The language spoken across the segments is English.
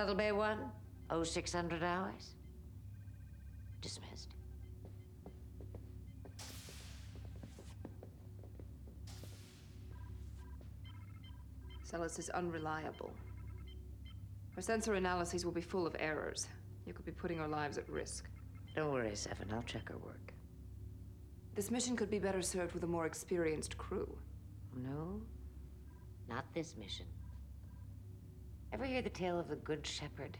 Shuttle Bay 1, 0600 hours. Dismissed. Celes is unreliable. Our sensor analyses will be full of errors. You could be putting our lives at risk. Don't worry, Seven. I'll check her work. This mission could be better served with a more experienced crew. No, not this mission. Ever hear the tale of the Good Shepherd?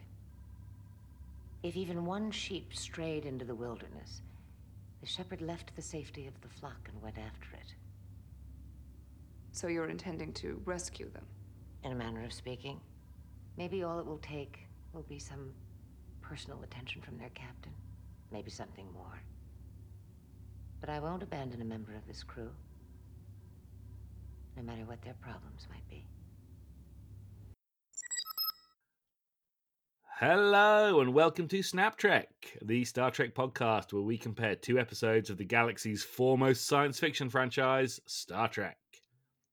If even one sheep strayed into the wilderness, the shepherd left the safety of the flock and went after it. So you're intending to rescue them? In a manner of speaking. Maybe all it will take will be some personal attention from their captain. Maybe something more. But I won't abandon a member of this crew. No matter what their problems might be. Hello and welcome to Snap Trek, the Star Trek podcast where we compare two episodes of the galaxy's foremost science fiction franchise, Star Trek.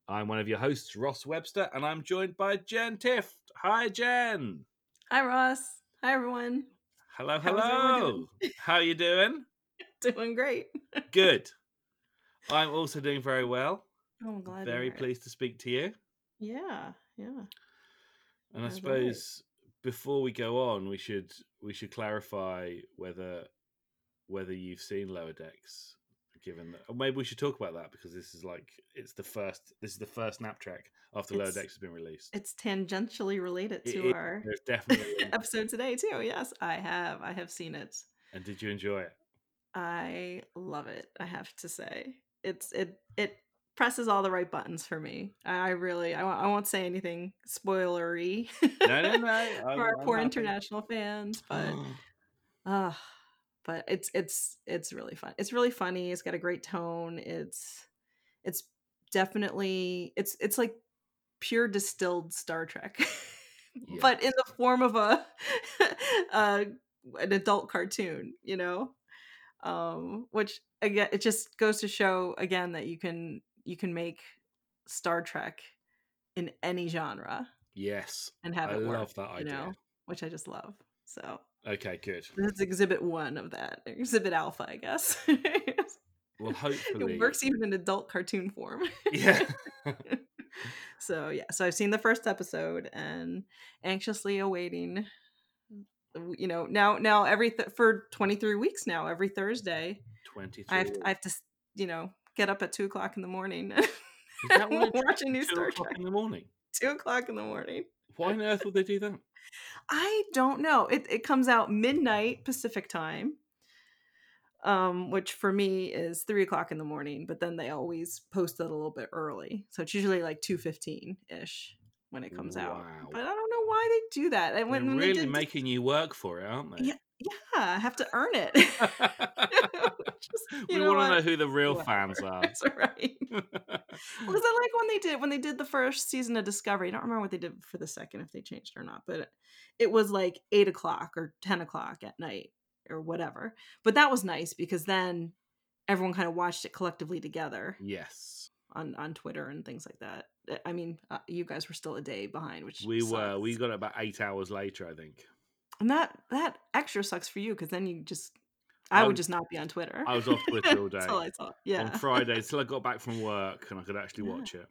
I'm one of your hosts, Ross Webster, and I'm joined by Jen Tift. Hi, Jen. Hi, Ross. Hi, everyone. Hello, hello. How are you doing? Doing great. Good. I'm also doing very well. Oh, I'm glad. Very it. pleased to speak to you. Yeah, yeah. And I suppose before we go on, we should we should clarify whether whether you've seen Lower Decks. Given that, or maybe we should talk about that because this is like it's the first. This is the first Snap Trek after Lower It's- Decks has been released. It's tangentially related It to is. our definitely. episode today too. Yes, I have. I have seen it. and did you enjoy it? I love it. I have to say, it's it it presses all the right buttons for me. I really. I, won't- I won't say anything spoilery. No, no, no. For our I'm poor happy. international fans, but. Uh, but it's it's it's really fun. It's really funny. It's got a great tone. It's it's definitely it's it's like pure distilled Star Trek. Yeah. but in the form of a uh an adult cartoon, you know? Um which again it just goes to show again that you can you can make Star Trek in any genre yes, and have I it work, love that you idea. know, which I just love. So Okay, good. this is exhibit one of that. Exhibit alpha, I guess. Well, hopefully it works even in adult cartoon form. Yeah. so yeah, so I've seen the first episode and anxiously awaiting. You know, now now every th- for twenty three weeks now, every Thursday, Twenty-three. I have to, I have to, you know, get up at two o'clock in the morning. That watch a new two Star Trek. in the morning? Two o'clock in the morning. Why on earth would they do that? I don't know. It it comes out midnight Pacific time, um, which for me is three o'clock in the morning. But then they always post it a little bit early, so it's usually like two fifteen ish when it comes out. But I don't know why they do that. And They're when, when they really did- making you work for it, aren't they? yeah, yeah, I have to earn it. Just, we want to know who the real Whatever. fans are. That's right. Was it like when they did when they did the first season of Discovery? I don't remember what they did for the second, if they changed or not, but it was like eight o'clock or ten o'clock at night or whatever. But that was nice because then everyone kind of watched it collectively together yes, on on Twitter and things like that. I mean, uh, you guys were still a day behind, which we were. We got it about eight hours later, I think. And that that extra sucks for you because then you just I I would was- just not be on Twitter. I was off Twitter all day That's all I thought. Yeah. on Friday until I got back from work and I could actually Yeah. watch it.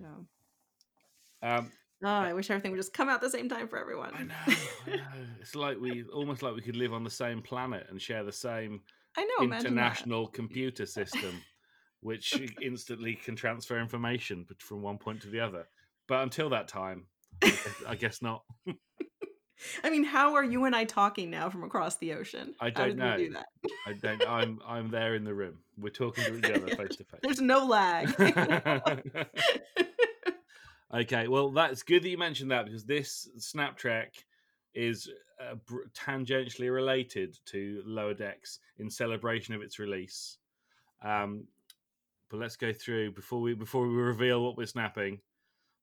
Yeah. Um, Oh, I wish everything would just come out at the same time for everyone. I know, I know. It's like we almost like we could live on the same planet and share the same I know. international computer system, which instantly can transfer information from one point to the other. But until that time, I guess not. I mean, how are you and I talking now from across the ocean? I don't know. do that? I don't. I'm I'm there in the room. We're talking to each other face to face. There's no lag. okay, well, that's good that you mentioned that because this Snap Trek is uh, br- tangentially related to Lower Decks in celebration of its release. Um, but let's go through before we before we reveal what we're snapping.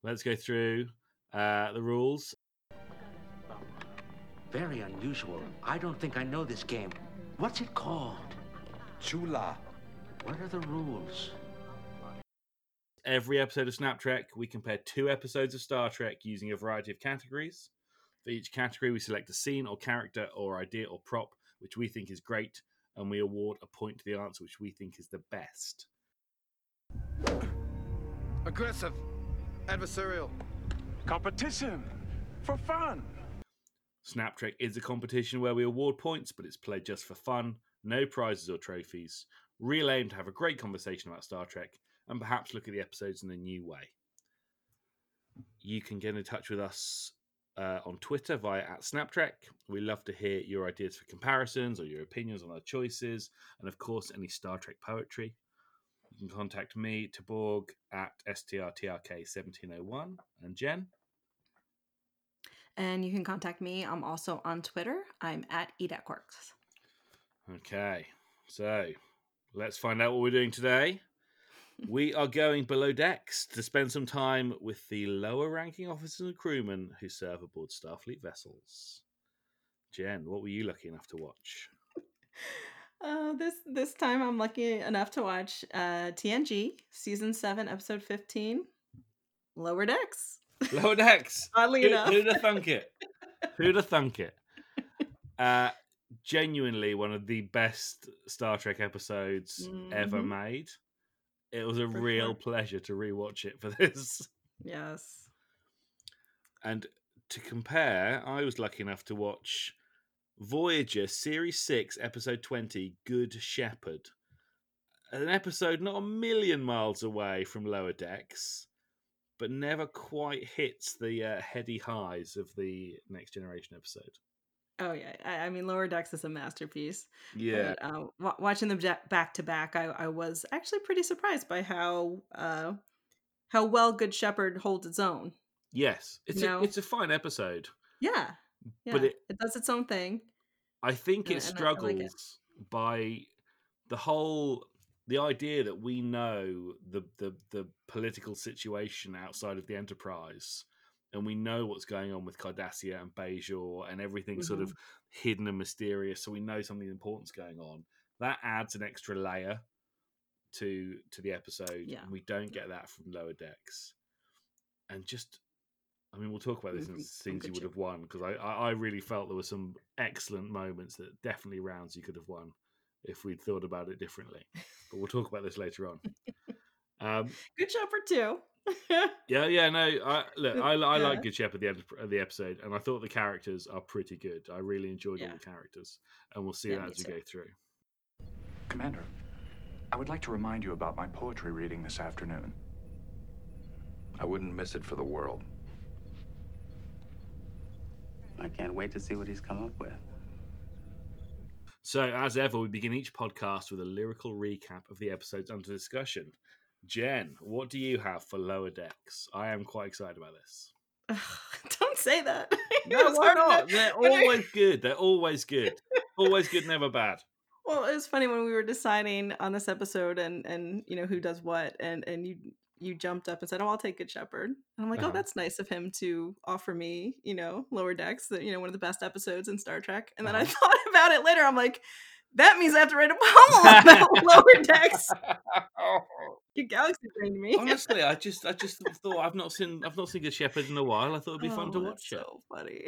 Let's go through uh, the rules. Very unusual. I don't think I know this game. What's it called? Chula. What are the rules? Every episode of Snap Trek, we compare two episodes of Star Trek using a variety of categories. For each category, we select a scene or character or idea or prop which we think is great, and we award a point to the answer which we think is the best. Aggressive. Adversarial. Competition for fun. Snap Trek is a competition where we award points, but it's played just for fun, no prizes or trophies. Real aim to have a great conversation about Star Trek and perhaps look at the episodes in a new way. You can get in touch with us uh, on Twitter via at SnapTrek. We love to hear your ideas for comparisons or your opinions on our choices, and of course, any Star Trek poetry. You can contact me, Taborg, at strtrk1701, and Jen. And you can contact me. I'm also on Twitter. I'm at edatquarks. Okay, so let's find out what we're doing today. we are going below decks to spend some time with the lower ranking officers and crewmen who serve aboard Starfleet vessels. Jen, what were you lucky enough to watch? Uh, this this time I'm lucky enough to watch uh, TNG season seven episode fifteen, Lower Decks. Lower decks. Oddly Who, enough, who'd have thunk it? Who'd have thunk it? Uh, genuinely one of the best Star Trek episodes ever Mhm. made. It was a For real sure. pleasure to rewatch it for this. yes. And to compare, I was lucky enough to watch Voyager Series 6, Episode 20, Good Shepherd. An episode not a million miles away from Lower Decks, but never quite hits the uh, heady highs of the Next Generation episode. Oh yeah. I, I mean, Lower Decks is a masterpiece. Yeah. But, uh, wa- watching them back to back, I, I was actually pretty surprised by how uh, how well Good Shepherd holds its own. Yes. It's, a, it's a fine episode, Yeah. Yeah. but it, it does its own thing. I think And- it I like struggles it. by the whole the idea that we know the, the the political situation outside of the Enterprise, and we know what's going on with Cardassia and Bajor, and everything's sort of Mm-hmm. hidden and mysterious. So we know something important's going on. That adds an extra layer to to the episode. Yeah. and we don't get that from Lower Decks, and just. I mean, we'll talk about this in From- things you would have won because I, I really felt there were some excellent moments that definitely rounds you could have won if we'd thought about it differently. But we'll talk about this later on. Um, Good Shepherd too. yeah, yeah, no. I, look, I, I Yeah. like Good Shepherd at the end of the episode, and I thought the characters are pretty good. I really enjoyed all the characters, and we'll see Yeah, that as we too. go through. Commander, I would like to remind you about my poetry reading this afternoon. I wouldn't miss it for the world. I can't wait to see what he's come up with. So, as ever, we begin each podcast with a lyrical recap of the episodes under discussion. Jen, what do you have for Lower Decks? I am quite excited about this. Don't say that. No, why not? They're always good. They're always good. Always good, never bad. Well, it was funny when we were deciding on this episode and and you know who does what, and and you you jumped up and said, "Oh, I'll take Good Shepherd." And I'm like, Uh-huh. "Oh, that's nice of him to offer me, you know, Lower Decks, that you know one of the best episodes in Star Trek." And then I Uh-huh. thought about it later. I'm like, "That means I have to write a poem about Lower Decks." You galaxy brained me. Honestly, I just I just thought I've not seen I've not seen Good Shepherd in a while. I thought it'd be fun to Oh, watch So funny.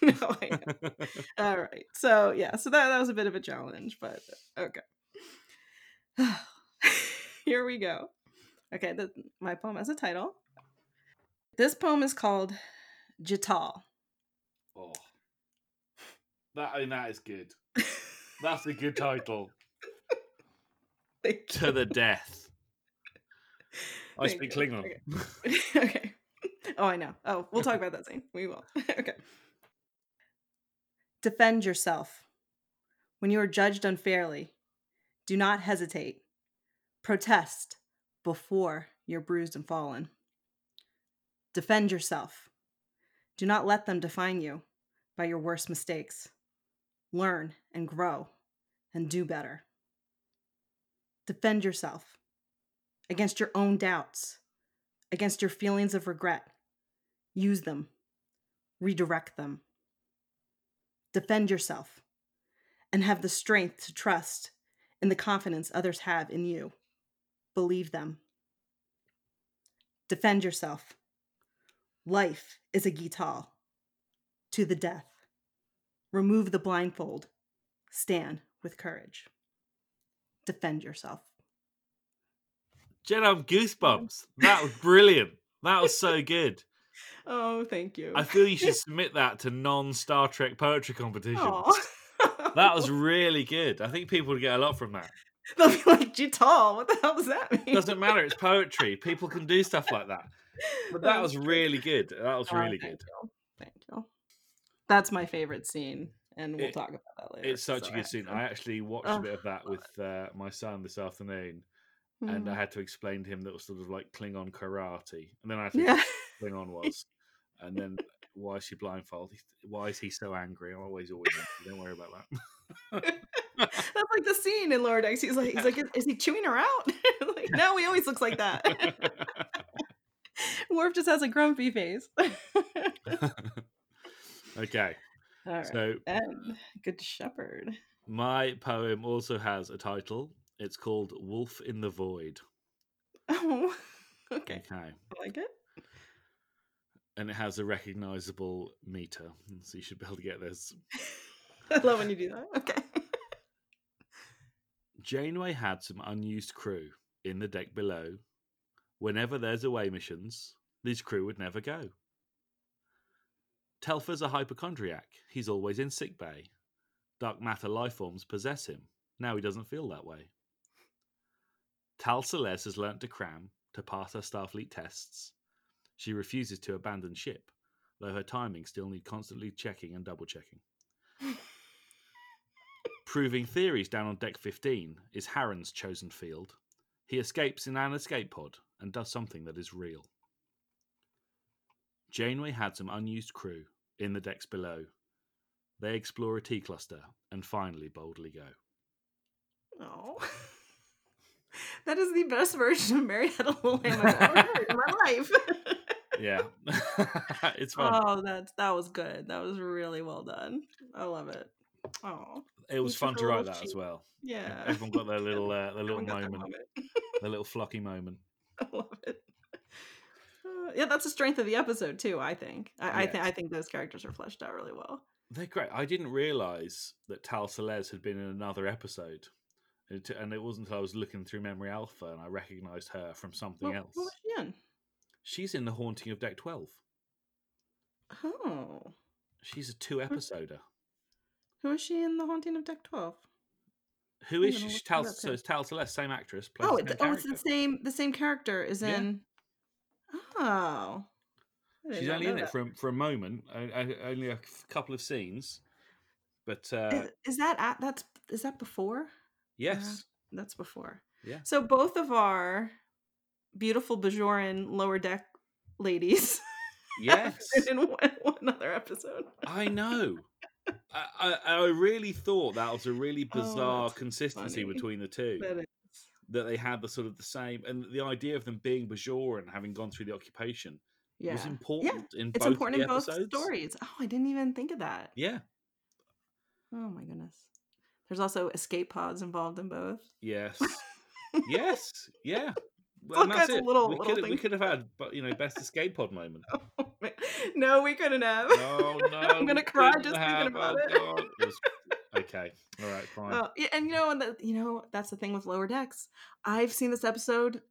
no, I it. All right. So yeah, so that, that was a bit of a challenge, but okay. Here we go. Okay, the, my poem has a title. This poem is called Jital. oh, that I mean that is good. That's a good title. To the death. I Thank speak you. Klingon. Okay. okay. Oh, I know. Oh, we'll talk about that soon. We will. okay. Defend yourself. When you are judged unfairly, do not hesitate. Protest before you're bruised and fallen. Defend yourself. Do not let them define you by your worst mistakes. Learn and grow and do better. Defend yourself against your own doubts, against your feelings of regret. Use them, redirect them. Defend yourself and have the strength to trust in the confidence others have in you. Believe them. Defend yourself. Life is a guitar. to the death. Remove the blindfold. Stand with courage. Defend yourself. Jen, I'm goosebumps. That was brilliant. That was so good. Oh, thank you. I feel you should submit that to non Star Trek poetry competitions. That was really good. I think people would get a lot from that. They'll be like, Jital, what the hell does that mean? Doesn't matter. It's poetry. People can do stuff like that. But that was really good. That was Oh, really thank good. you. Thank you. That's my favorite scene, and we'll It- talk about that later. It's such so a I good scene. have to- I actually watched a Oh, bit of that with uh, my son this afternoon, and I Mm. had to explain to him that it was sort of like Klingon karate, and then I had to yeah. Klingon was, and then why is she blindfolded? Why is he so angry? I'm always always angry. Don't worry about that. That's like the scene in Lower Decks. He's like, he's like, is, is he chewing her out? like, no, he always looks like that. Worf just has a grumpy face. okay, All right. so and Good Shepherd. my poem also has a title. It's called "Wolf in the Void." Oh, okay. Okay. I like it. and it has a recognizable meter, so you should be able to get this. I love when you do that. Okay. Janeway had some unused crew in the deck below. Whenever there's away missions, these crew would never go. Telfer's a hypochondriac. He's always in sick bay. Dark matter life forms possess him. Now he doesn't feel that way. Tal Celes has learnt to cram to pass her Starfleet tests. She refuses to abandon ship, though her timing still need constantly checking and double checking. Proving theories down on deck 15 is Harren's chosen field. He escapes in an escape pod and does something that is real. Janeway had some unused crew in the decks below. They explore a T cluster and finally boldly go. Oh. That is the best version of Marietta Lillam I've ever heard in my life. Yeah, it's fun. oh, that that was good. That was really well done. I love it. Oh, it was fun to write that as well. yeah. Everyone got their little, uh, their little Everyone got their moment, moment. their little flocky moment. I love it. Uh, yeah, that's the strength of the episode too. I think. I, I think. I think those characters are fleshed out really well. They're great. I didn't realize that Tal Celes had been in another episode. It, and it wasn't until I was looking through Memory Alpha and I recognized her from something What, else. what was she in? She's in The Haunting of Deck 12. Oh, She's a two episoder. Who is she in The Haunting of Deck Twelve? Who is I'm is gonna she? that up so it's Tal Celes, same actress. Plays Oh, the oh, it's the same. The same character is Yeah. in. Oh, She's only in it for a, for a moment, only a couple of scenes. But uh, Is, is that at, that's is that before? yes, That's before. Yeah. So both of our beautiful Bajoran lower deck ladies yes, in one, one other episode. I know. I, I, I really thought that was a really Oh, bizarre that's consistency funny. between the two. That they had the sort of the same, and the idea of them being Bajoran, and having gone through the occupation, yeah. was important in It's both important in both episodes. stories. Oh, I didn't even think of that. Yeah, Oh my goodness. There's also escape pods involved in both. yes, yes, yeah. Well, that's it. little- we little could have, we could have had, but you know, best escape pod moment. no, we couldn't have. No, no, I'm gonna cry just thinking about Oh, it. It was- okay, all right, fine. Uh, yeah, and you know, and the, you know, that's the thing with Lower Decks. I've seen this episode.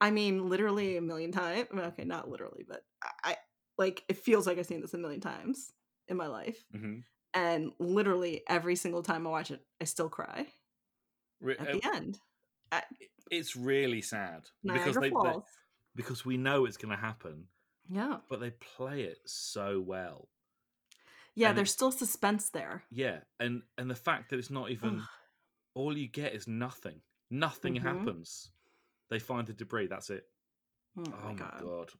I mean, literally a million times. Okay, not literally, but I, I like it feels like I've seen this a million times in my life. hmm And literally every single time I watch it, I still cry Re- at uh, the end. it's really sad because Niagara they, they Falls. because we know it's going to happen, yeah, but they play it so well. yeah. and There's it's- still suspense there. Yeah, and and the fact that it's not even all you get is nothing. Nothing Mhm. happens. They find the debris. That's it. Oh, Oh, my god.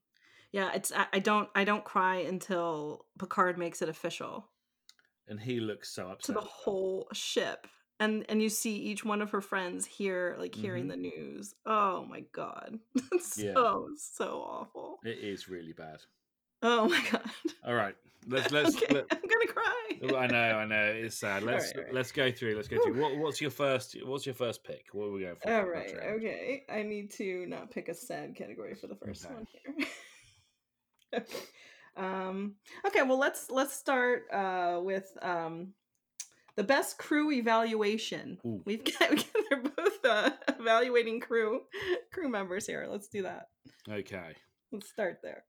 Yeah, it's I, I don't I don't cry until Picard makes it official. And he looks so upset. to the whole ship and and you see each one of her friends here like hearing Mhm. the news oh my god it's Yeah. so so awful It is really bad. oh my god All right, let's let's. okay let- i'm gonna cry Oh, I know, I know. It's sad. Let's right, right. let's go through. Let's go through. What, what's your first? What's your first pick? What are we going for? all right okay i need to not pick a sad category for the first Okay. one here okay Um, okay, well let's let's start uh, with um, the best crew evaluation. Ooh. We've got, they're both uh, evaluating crew crew members here. Let's do that. Okay. Let's start there.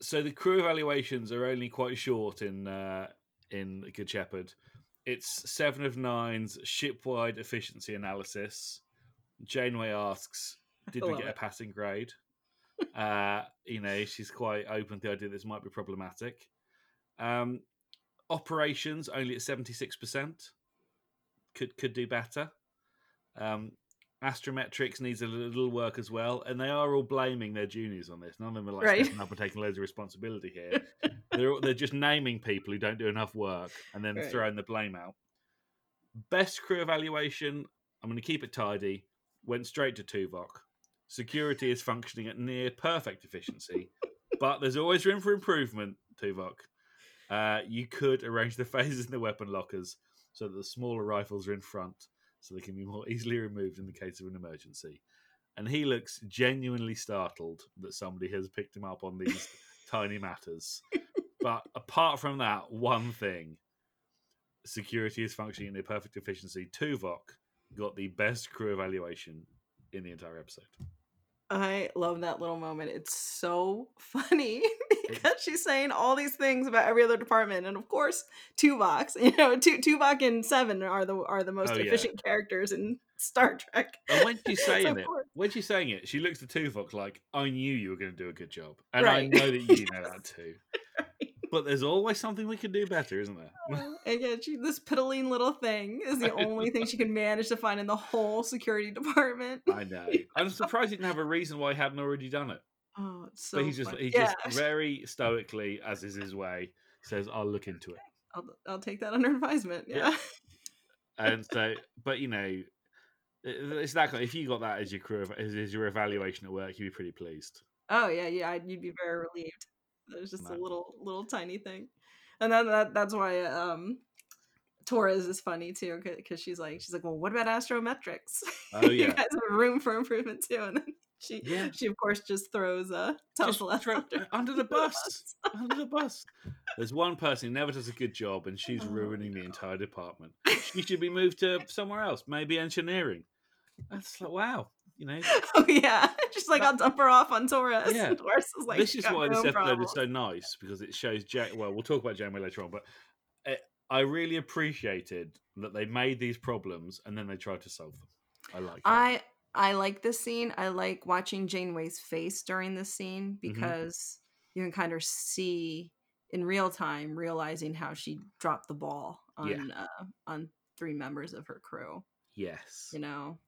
So the crew evaluations are only quite short in uh, in Good Shepherd. It's seven of nine's shipwide efficiency analysis. Janeway asks, "Did we get a passing grade?" uh, you know, she's quite open to the idea this might be problematic. Um, operations only at seventy six percent. Could could do better. Um, astrometrics needs a little work as well, and they are all blaming their juniors on this. None of them are like Right. stepping up and taking loads of responsibility here. they're they're just naming people who don't do enough work and then Right. throwing the blame out. Best crew evaluation. I'm going to keep it tidy. Went straight to Tuvok. Security is functioning at near perfect efficiency, but there's always room for improvement. Tuvok. Uh, you could arrange the phasers in the weapon lockers so that the smaller rifles are in front, so they can be more easily removed in the case of an emergency. And he looks genuinely startled that somebody has picked him up on these tiny matters. But apart from that, one thing security is functioning in a perfect efficiency. Tuvok got the best crew evaluation in the entire episode. I love that little moment. It's so funny because she's saying all these things about every other department, and of course, Tuvok's. You know, Tu- Tuvok and Seven are the are the most Oh, yeah. efficient characters in Star Trek. And when she's saying of it, course- when she's saying it, she looks to Tuvok like, I knew you were going to do a good job. And Right. I know that you know that too. But there's always something we could do better, isn't there? Oh, and yet, she, this piddling little thing is the only thing she can manage to find in the whole security department. I know. I'm surprised he didn't have a reason why he hadn't already done it. Oh, it's so. but he's just funny. he yeah, just very stoically, as is his way, says, I'll look into it. I'll, I'll take that under advisement. Yeah. Yeah. And so but you know, it's that kind if you got that as your crew as, as your evaluation at work, you'd be pretty pleased. Oh yeah, yeah. You'd be very relieved. There's just a little, little tiny thing, and then that that's why um, Torres is funny too, because she's like, she's like, well, what about astrometrics? Oh, yeah, you guys have room for improvement too, and then she, Yeah. she of course just throws uh, Just Tesla throw- under, under the bus. under the bus. There's one person who never does a good job, and she's Oh, ruining the entire department. She should be moved to somewhere else, maybe engineering. That's like wow, you know. oh yeah, she's like, I'll dump her off on Torres. Yeah. Torres is like, this is why my this episode problems." is so nice because it shows Jack. Well, we'll talk about Janeway later on, but it, I really appreciated that they made these problems and then they tried to solve them. I like. that. I I like this scene. I like watching Janeway's face during this scene Mm-hmm. because you can kind of see in real time realizing how she dropped the ball on Yeah. uh, on three members of her crew. yes. You know,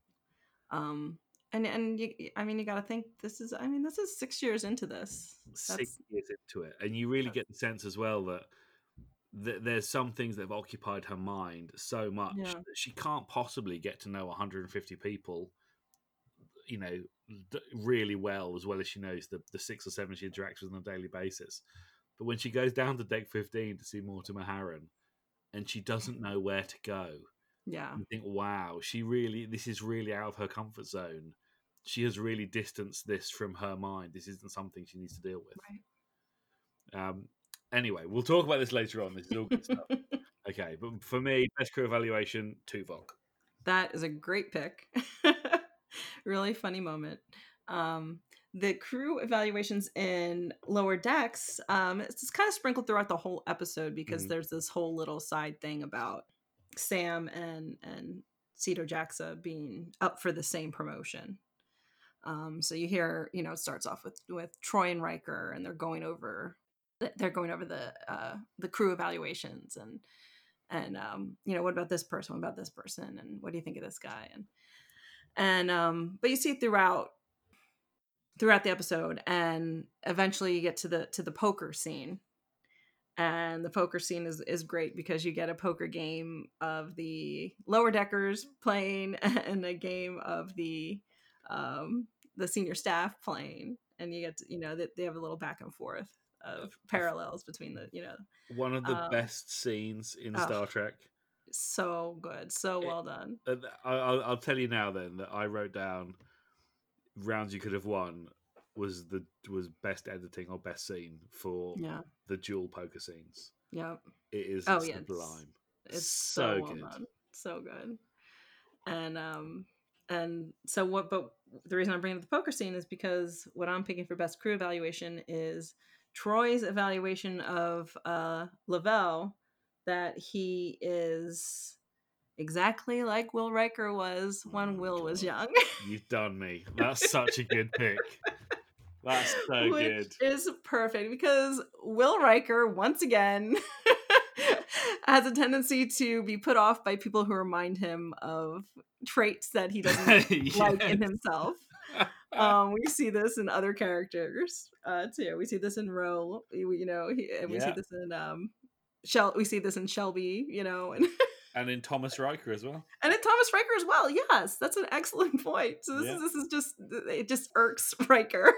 um, and and you, I mean, you got to think this is. I mean, this is six years into this. six years into it, and you really get the sense as well that th- there's some things that have occupied her mind so much Yeah. that she can't possibly get to know 150 people, you know, really well as well as she knows the the six or seven she interacts with on a daily basis. But when she goes down to deck 15 to see Mortimer Harren, and she doesn't know where to go, yeah, you think, wow, she really, this is really out of her comfort zone. She has really distanced this from her mind. This isn't something she needs to deal with. right. Um, anyway, we'll talk about this later on. This is all good stuff. Okay, but for me, best crew evaluation, Tuvok. That is a great pick. really funny moment. Um, the crew evaluations in lower decks, um, it's, kind of sprinkled throughout the whole episode because Mhm. there's this whole little side thing about Sam and and Sito Jaxa being up for the same promotion. Um, so you hear, you know, it starts off with with Troi and Riker, and they're going over they're going over the uh, the crew evaluations and and um, you know what about this person? What about this person? And what do you think of this guy? And and um but you see throughout throughout the episode and eventually you get to the to the poker scene. And the poker scene is is great because you get a poker game of the lower deckers playing and a game of the um the senior staff playing and you get to, you know that they have a little back and forth of parallels between the you know One of the Um, best scenes in oh. Star Trek. so good so well done I'll, I'll tell you now then that I wrote down rounds you could have won. was the was best editing or best scene for Yeah. the dual poker scenes. Yep. It is Oh, yeah, it's- sublime. It's So so, well good. done. So good. And um and so what but the reason I'm bringing up the poker scene is because what I'm picking for best crew evaluation is Troi's evaluation of uh Lavelle that he is exactly like Will Riker was when Oh, Will was young. You've done me. That's such a good pick. That's so which good. is perfect because Will Riker once again has a tendency to be put off by people who remind him of traits that he doesn't like in himself. Um, we see this in other characters uh, too. We see this in Ro, we- you know, he, and we see this in um, Shel. We see this in Shelby, you know, and and in Thomas Riker as well. and in Thomas Riker as well. Yes, that's an excellent point. So this Yeah. is this is just it just irks Riker.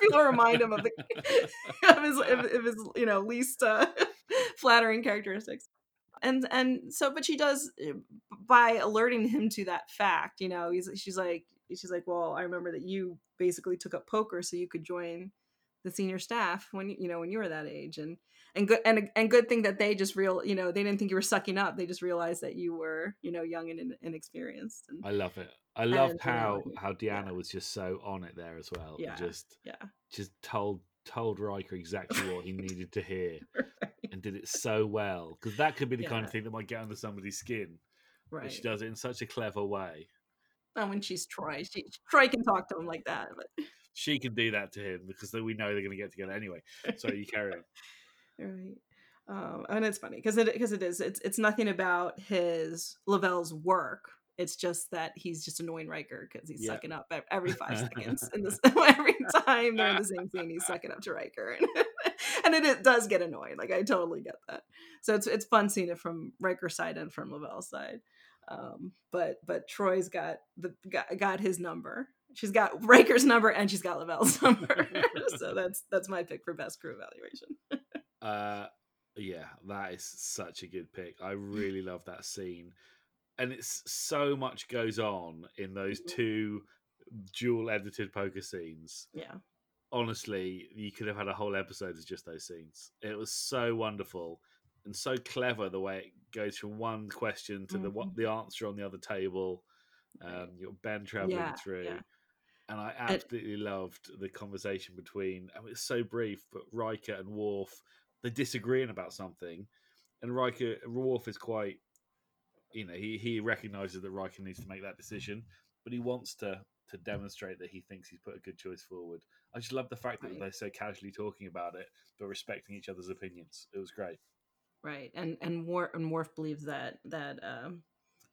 People remind him of the of his of, of his you know least uh, flattering characteristics. And and so, but she does uh, by alerting him to that fact. You know, he's she's like she's like, well, I remember that you basically took up poker so you could join the senior staff when you know when you were that age and and good and and good thing that they just real you know they didn't think you were sucking up they just realized that you were you know young and in- inexperienced and I love it. I uh, how yeah, how yeah. Deanna was just so on it there as well. Yeah. Just yeah just told told Riker exactly what he needed to hear and did it so well because that could be the kind of thing that might get under somebody's skin. Right she does it in such a clever way. and when she's Troi she Troi can talk to him like that but She can do that to him because we know they're going to get together anyway. So you carry on. right um and it's funny because it because it is it's it's nothing about his lavelle's work it's just that he's just annoying Riker because he's Yeah. sucking up every five seconds in this every time they're in the same scene he's sucking up to Riker. And it, it does get annoying like I totally get that. So it's it's fun seeing it from Riker's side and from Lavelle's side. Um but but Troi's got the got, got his number. She's got Riker's number and she's got Lavelle's number. So that's that's my pick for best crew evaluation. Uh, yeah, that is such a good pick. I really love that scene, and it's so much goes on in those Mhm. two dual edited poker scenes. yeah Honestly, you could have had a whole episode of just those scenes. It was so wonderful and so clever the way it goes from one question to the what Mhm. the answer on the other table. Um, you're Ben traveling Yeah, through. yeah. And I And- absolutely loved the conversation between. I mean, it's so brief, but Riker and Worf they're disagreeing about something, and Riker Worf is quite, you know, he he recognizes that Riker needs to make that decision, but he wants to to demonstrate that he thinks he's put a good choice forward. I just love the fact that Right. they're so casually talking about it, but respecting each other's opinions. It was great. right and and Worf, and Worf believes that that um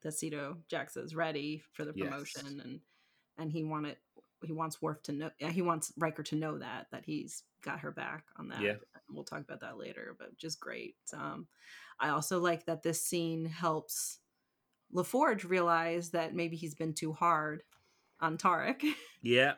that Sito Jaxa is ready for the Yes. promotion and and he wanted he wants Worf to know he wants Riker to know that that he's got her back on that Yeah. we'll talk about that later but just great um I also like that this scene helps LaForge realize that maybe he's been too hard on Taurik Yeah,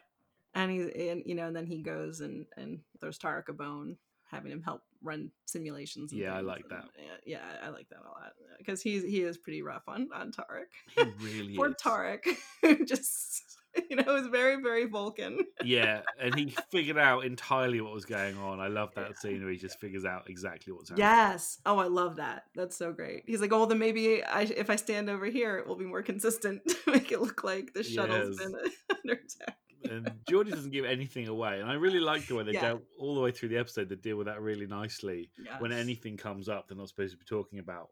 and he's and you know and then he goes and and throws Taurik a bone having him help run simulations and Yeah, I like and, that. yeah, yeah I like that a lot because he's he is pretty rough on on Taurik he really poor is. Taurik just you know is very very Vulcan Yeah, and he figured out entirely what was going on. I love that scene where he just figures out exactly what's happening. yes oh I love that that's so great he's like oh then maybe I if I stand over here it will be more consistent to make it look like the shuttle's Yes. been under attack and Geordi doesn't give anything away. And I really like the way they Yeah. dealt all the way through the episode. They deal with that really nicely. When anything comes up, they're not supposed to be talking about.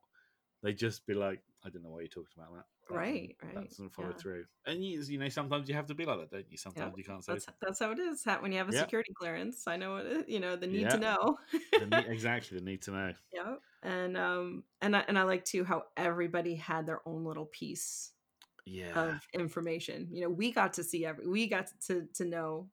They just be like, "I don't know why you're talking about that." Right, That right, doesn't follow yeah. through. And you, you know, sometimes you have to be like that, don't you? Sometimes you can't say that's that's how it is when you have a Yeah. security clearance I know what it, you know the need Yeah. to know the exactly the need to know. Yeah, and um, and I, and I like too how everybody had their own little piece Yeah, of information. You know, we got to see every, we got to to know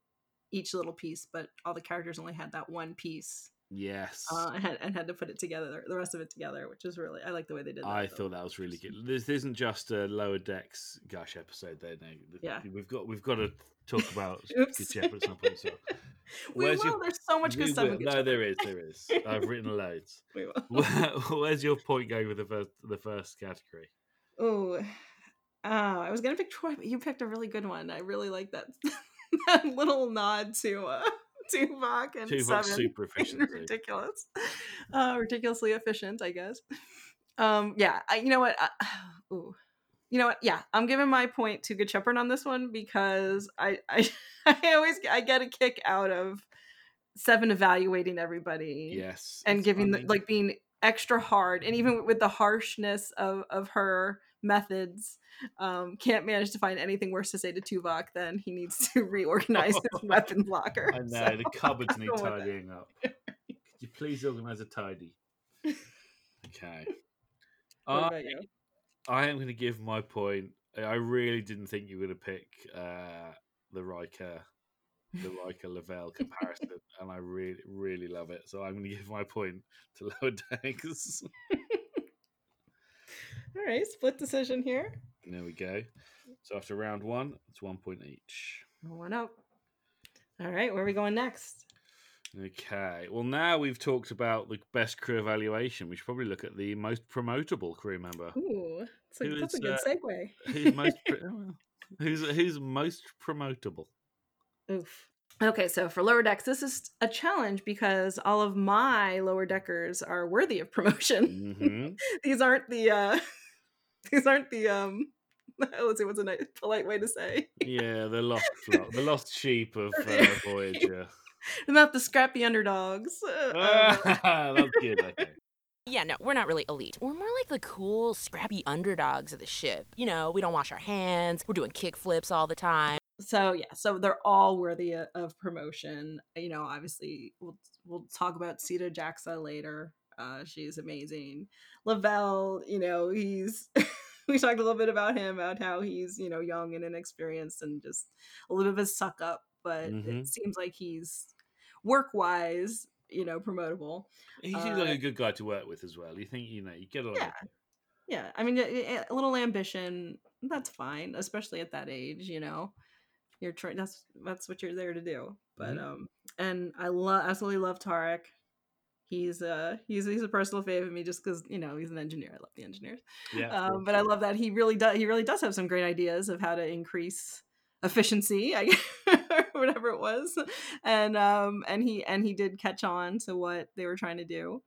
each little piece, but all the characters only had that one piece, yes. uh, and, had, and had to put it together, the rest of it together, which is really I like the way they did. that. I though. thought that was really good. This isn't just a lower decks gush episode. There, no. Yeah. we've got we've got to talk about. Good Shepherd at some point. So, we where's will. your- There's so much good We stuff. will- no, there is, there is. I've written loads. We will. Where's your point going with the first the first category? Oh, uh, I was gonna pick Troi, but you picked a really good one. I really like that that little nod to uh, Tuvok and Tuvok's Seven super being efficiency. ridiculous, uh, ridiculously efficient, I guess. Um, yeah, I, you know what? I, ooh, you know what? Yeah, I'm giving my point to Good Shepherd on this one because I, I, I always I get a kick out of Seven evaluating everybody Yes. and giving the, like being extra hard and even with the harshness of of her methods um can't manage to find anything worse to say to Tuvok than he needs to reorganize his weapons locker I know So, the cupboards need don't want that. tidying up. Could you please organise a tidy? Okay. I, you? I am going to give my point. I really didn't think you were going to pick uh, the Riker, the Riker Lavelle comparison, and I really, really love it. So I'm going to give my point to Lower Decks. All right split decision here there we go. So after round one, it's one point each. one up all right where are we going next Okay. Well, now we've talked about the best crew evaluation. We should probably look at the most promotable crew member. Ooh, that's a, that's a is, good uh, segue. Who's most who's who's most promotable? Oof. Okay, so for lower decks, this is a challenge because all of my lower deckers are worthy of promotion. hmm these aren't the uh these aren't the um let's see what's a nice polite way to say. Yeah, the lost the lost sheep of uh, Voyager. They're not the scrappy underdogs. Uh, um, That's good. Okay. Yeah, no, we're not really elite. We're more like the cool, scrappy underdogs of the ship. You know, we don't wash our hands, we're doing kick flips all the time. so yeah, so they're all worthy of promotion. You know, obviously we'll we'll talk about Sito Jaxa later. Uh, she's amazing. Lavelle, you know, he's we talked a little bit about him, about how he's you know young and inexperienced and just a little bit of a suck up, but Mhm. it seems like he's work wise, you know, promotable. He seems Uh, like a good guy to work with as well. You think you know you get on. Yeah. Yeah, I mean, a, a little ambition, that's fine, especially at that age. You know, you're trying. That's that's what you're there to do. But Mhm. um, and I love, absolutely love Taurik. He's uh, he's he's a personal favorite of me just because you know he's an engineer. I love the engineers. Yeah. Um, but I love that he really does. He really does have some great ideas of how to increase efficiency, I or whatever it was, and um, and he and he did catch on to what they were trying to do,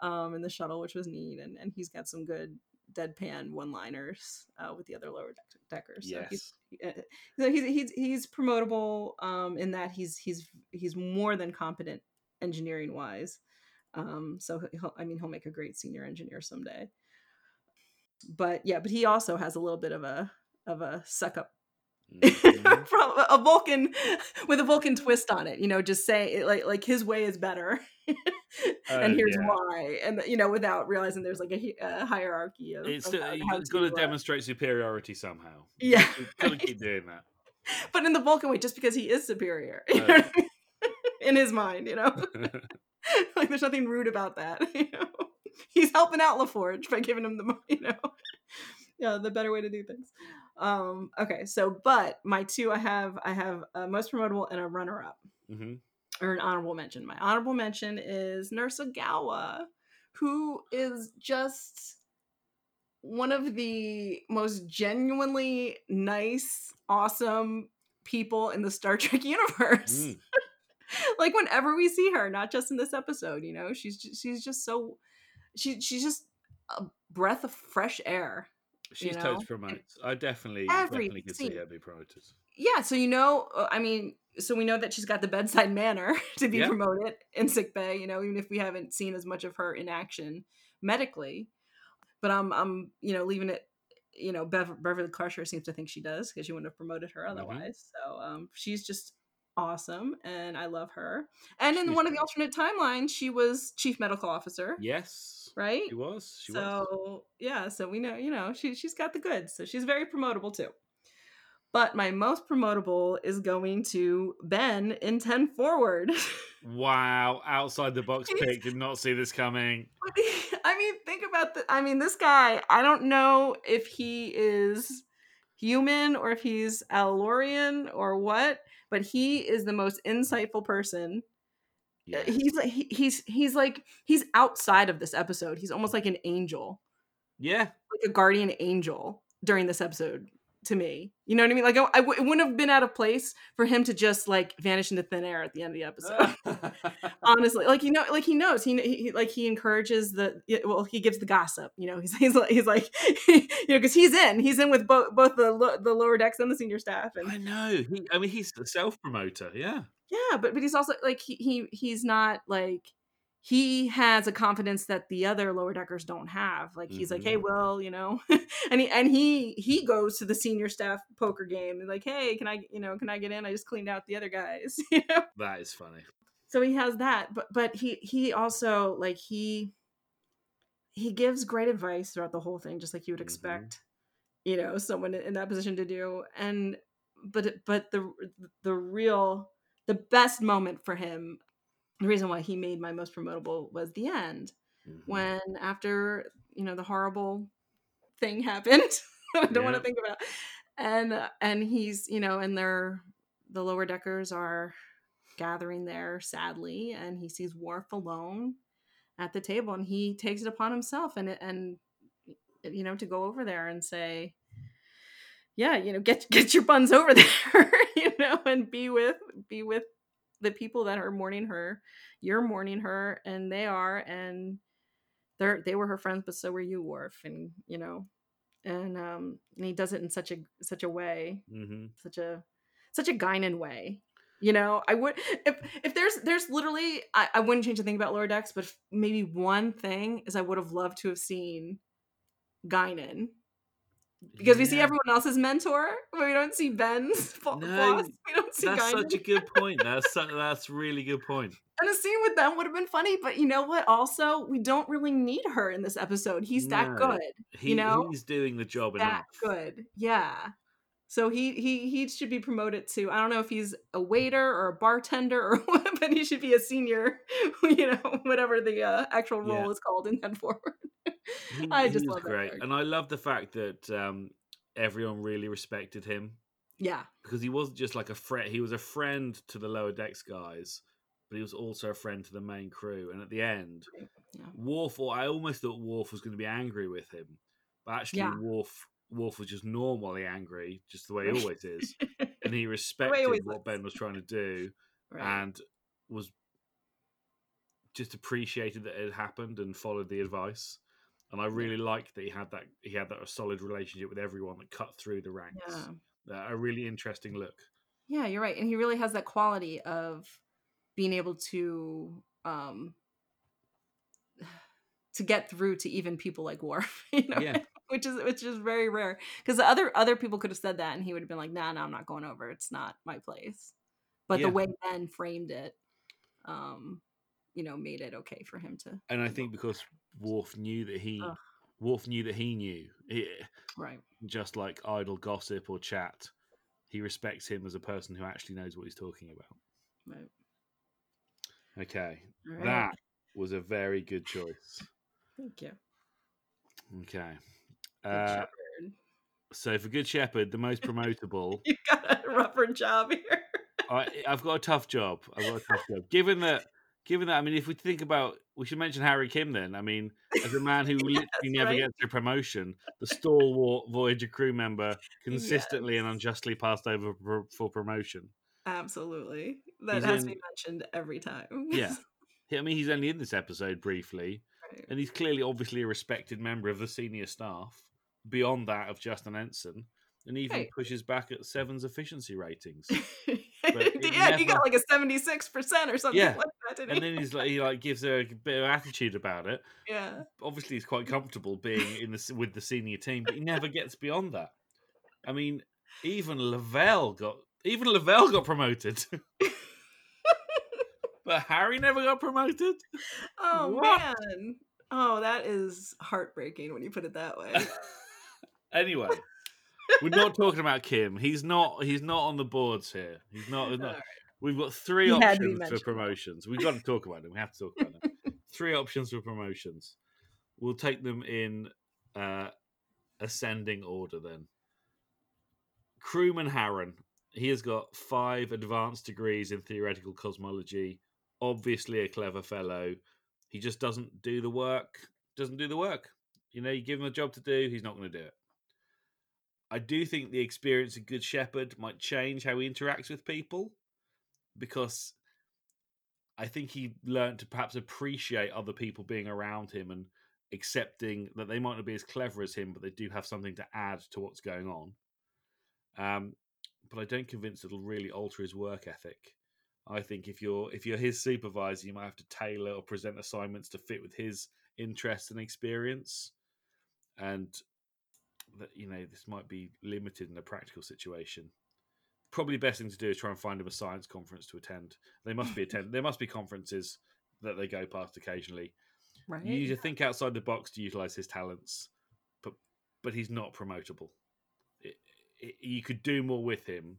um, in the shuttle, which was neat, and and he's got some good deadpan one-liners uh, with the other lower deck- deckers. So he's, Yes. uh, so he's he's he's promotable um, in that he's he's he's more than competent engineering wise. Um, so he'll, I mean, he'll make a great senior engineer someday. But yeah, but he also has a little bit of a of a suck up Mhm. from a Vulcan with a Vulcan twist on it. You know, just say like like his way is better, and Oh, here's yeah. why, and you know, without realizing there's like a, a hierarchy of. It's of how- you how got to uh, demonstrate superiority somehow. Yeah, got to keep doing that. but in the Vulcan way, just because he is superior, you know Oh. what I mean? in his mind, you know, like there's nothing rude about that. You know, he's helping out LaForge by giving him the, you know, yeah, the better way to do things. Um, okay, so but my two, I have, I have a most promotable and a runner up hmm or an honorable mention. My honorable mention is Nurse Ogawa, who is just one of the most genuinely nice, awesome people in the Star Trek universe. Mm. like whenever we see her, not just in this episode, you know, she's just, she's just so she she's just a breath of fresh air. She's know? totes promotes. I definitely, Every definitely could see her be promoted. Yeah, so you know, uh, I mean, so we know that she's got the bedside manner to be Yeah. promoted in sick bay. You know, even if we haven't seen as much of her in action medically, but I'm, I'm, you know, leaving it. You know, Bev- Beverly Crusher seems to think she does because she wouldn't have promoted her Mhm. otherwise. So um, she's just awesome, and I love her. And in She's one of the alternate timelines, she was chief medical officer. Yes, Right. She was. She was. so yeah, so we know, you know, she she's got the goods, so she's very promotable too. But my most promotable is going to Ben in 10 forward. Wow, outside the box pick. Did not see this coming. I mean, think about the I mean, this guy, I don't know if he is human or if he's El-Aurian or what, but he is the most insightful person. Uh, Yeah. He's like he, he's he's like he's outside of this episode. He's almost like an angel. Yeah. like a guardian angel during this episode to me. You know what I mean? Like I, I w- it wouldn't have been out of place for him to just like vanish into thin air at the end of the episode. Honestly, like you know, like he knows he, he like he encourages the well, he gives the gossip. You know, he's he's like he's like you know because he's in he's in with both both the lo- the lower decks and the senior staff and I know. He, I mean, he's the self promoter. Yeah. yeah, but but he's also like he, he he's not like he has a confidence that the other lower deckers don't have. Like he's like, hey, Mhm. Will, you know, and he and he he goes to the senior staff poker game and like, hey, can I you know can I get in? I just cleaned out the other guys. you know? That is funny. So he has that, but but he he also like he he gives great advice throughout the whole thing, just like you would Mhm. expect, you know, someone in that position to do. And but but the the real the best moment for him, the reason why he made my most promotable was the end Mhm. when after you know the horrible thing happened i don't want to think about and uh, and he's you know and they're the lower deckers are gathering there sadly and he sees Worf alone at the table and he takes it upon himself and and you know to go over there and say yeah you know get get your buns over there you know and be with be with the people that are mourning her you're mourning her and they are and they're they were her friends but so were you Worf and you know and um and he does it in such a such a way hmm such a such a Guinan way. You know, I would if if there's there's literally I, I wouldn't change a thing about Lower Decks, but maybe one thing is I would have loved to have seen Guinan. Because we see everyone else's mentor, but we don't see Ben's No, boss. We don't see That's Guinan. such a good point. That's su- that's really good point. and a scene with them would have been funny, but you know what? Also, we don't really need her in this episode. He's that good. He, you know? he's doing the job that enough. good. Yeah. So he he he should be promoted to I don't know if he's a waiter or a bartender or what, but he should be a senior, you know, whatever the uh, actual role Yeah. is called in Head Forward. He, I just love great, and I love the fact that um, everyone really respected him Yeah. because he wasn't just like a friend. He was a friend to the lower decks guys, but he was also a friend to the main crew. And at the end, Yeah. Worf, or I almost thought Worf was going to be angry with him, but actually, Yeah. Worf Worf was just normally angry, just the way he always is, and he respected what is. Ben was trying to do, Right. and was just appreciated that it had happened and followed the advice. And I really liked that he had that he had that a solid relationship with everyone that cut through the ranks. Yeah. Uh, a really interesting look. Yeah, you're right. And he really has that quality of being able to um to get through to even people like Worf, you know, Yeah. Which is which is very rare. Because other other people could have said that, and he would have been like, "Nah, no, I'm not going over. It's not my place." But Yeah. the way Ben framed it, um, you know, made it okay for him to. And I think because Worf knew that he Ugh. Worf knew that he knew, he, Right. just like idle gossip or chat, he respects him as a person who actually knows what he's talking about. Right. Okay, right. that was a very good choice. Thank you. Okay. Uh, so for Good Shepherd, the most promotable, You got a rougher job here. I, I've got a tough job. I've got a tough job. Given that, given that, I mean, if we think about, we should mention Harry Kim. Then, I mean, as a man who literally never right. gets a promotion, the stalwart Voyager crew member, consistently and unjustly passed over for, for promotion. Absolutely. That He's has in- to be mentioned every time. Yeah, I mean, he's only in this episode briefly, Right. and he's clearly, obviously, a respected member of the senior staff. Beyond that of Justin Ensign, and even pushes back at Seven's efficiency ratings. yeah, it he got like a 76% or something Yeah. like that, and he? then he's like, he like gives her a bit of attitude about it. yeah. Obviously, he's quite comfortable being in the with the senior team, but he never gets beyond that. I mean, even Lavelle got even Lavelle got promoted, but Harry never got promoted. Oh, What? man. Oh, that is heartbreaking when you put it that way. Anyway, we're not talking about Kim. He's not. He's not on the boards here. He's not. he's not- Alright. We've got three He had to be options for promotions. We've got to talk about them. We have to talk about them. three options for promotions. We'll take them in uh, ascending order then. Crewman Harren. He has got five advanced degrees in theoretical cosmology. Obviously, a clever fellow. He just doesn't do the work. Doesn't do the work. You know, you give him a job to do, he's not going to do it. I do think the experience of Good Shepherd might change how he interacts with people because I think he learned to perhaps appreciate other people being around him and accepting that they might not be as clever as him, but they do have something to add to what's going on. Um, but I don't convince it'll really alter his work ethic. I think if you're if you're his supervisor, you might have to tailor or present assignments to fit with his interests and experience, and that you know this might be limited in a practical situation. Probably best thing to do is try and find him a science conference to attend. They must be attend. there must be conferences that they go past occasionally. Right. You need to think outside the box to utilize his talents, but but he's not promotable. It, it, you could do more with him,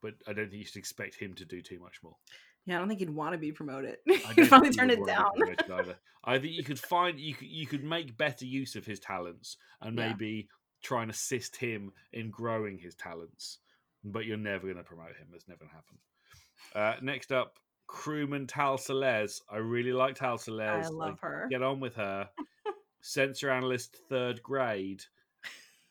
but I don't think you should expect him to do too much more. Yeah, I don't think he'd want to be promoted. I he'd probably think turn it down. either. I think you could find you could you could make better use of his talents and Yeah. maybe try and assist him in growing his talents, but you're never going to promote him. That's never going to happen. Uh, next up, crewman Tal Celes. I really like Tal Celes. I love her. Get on with her. Sensor analyst, third grade.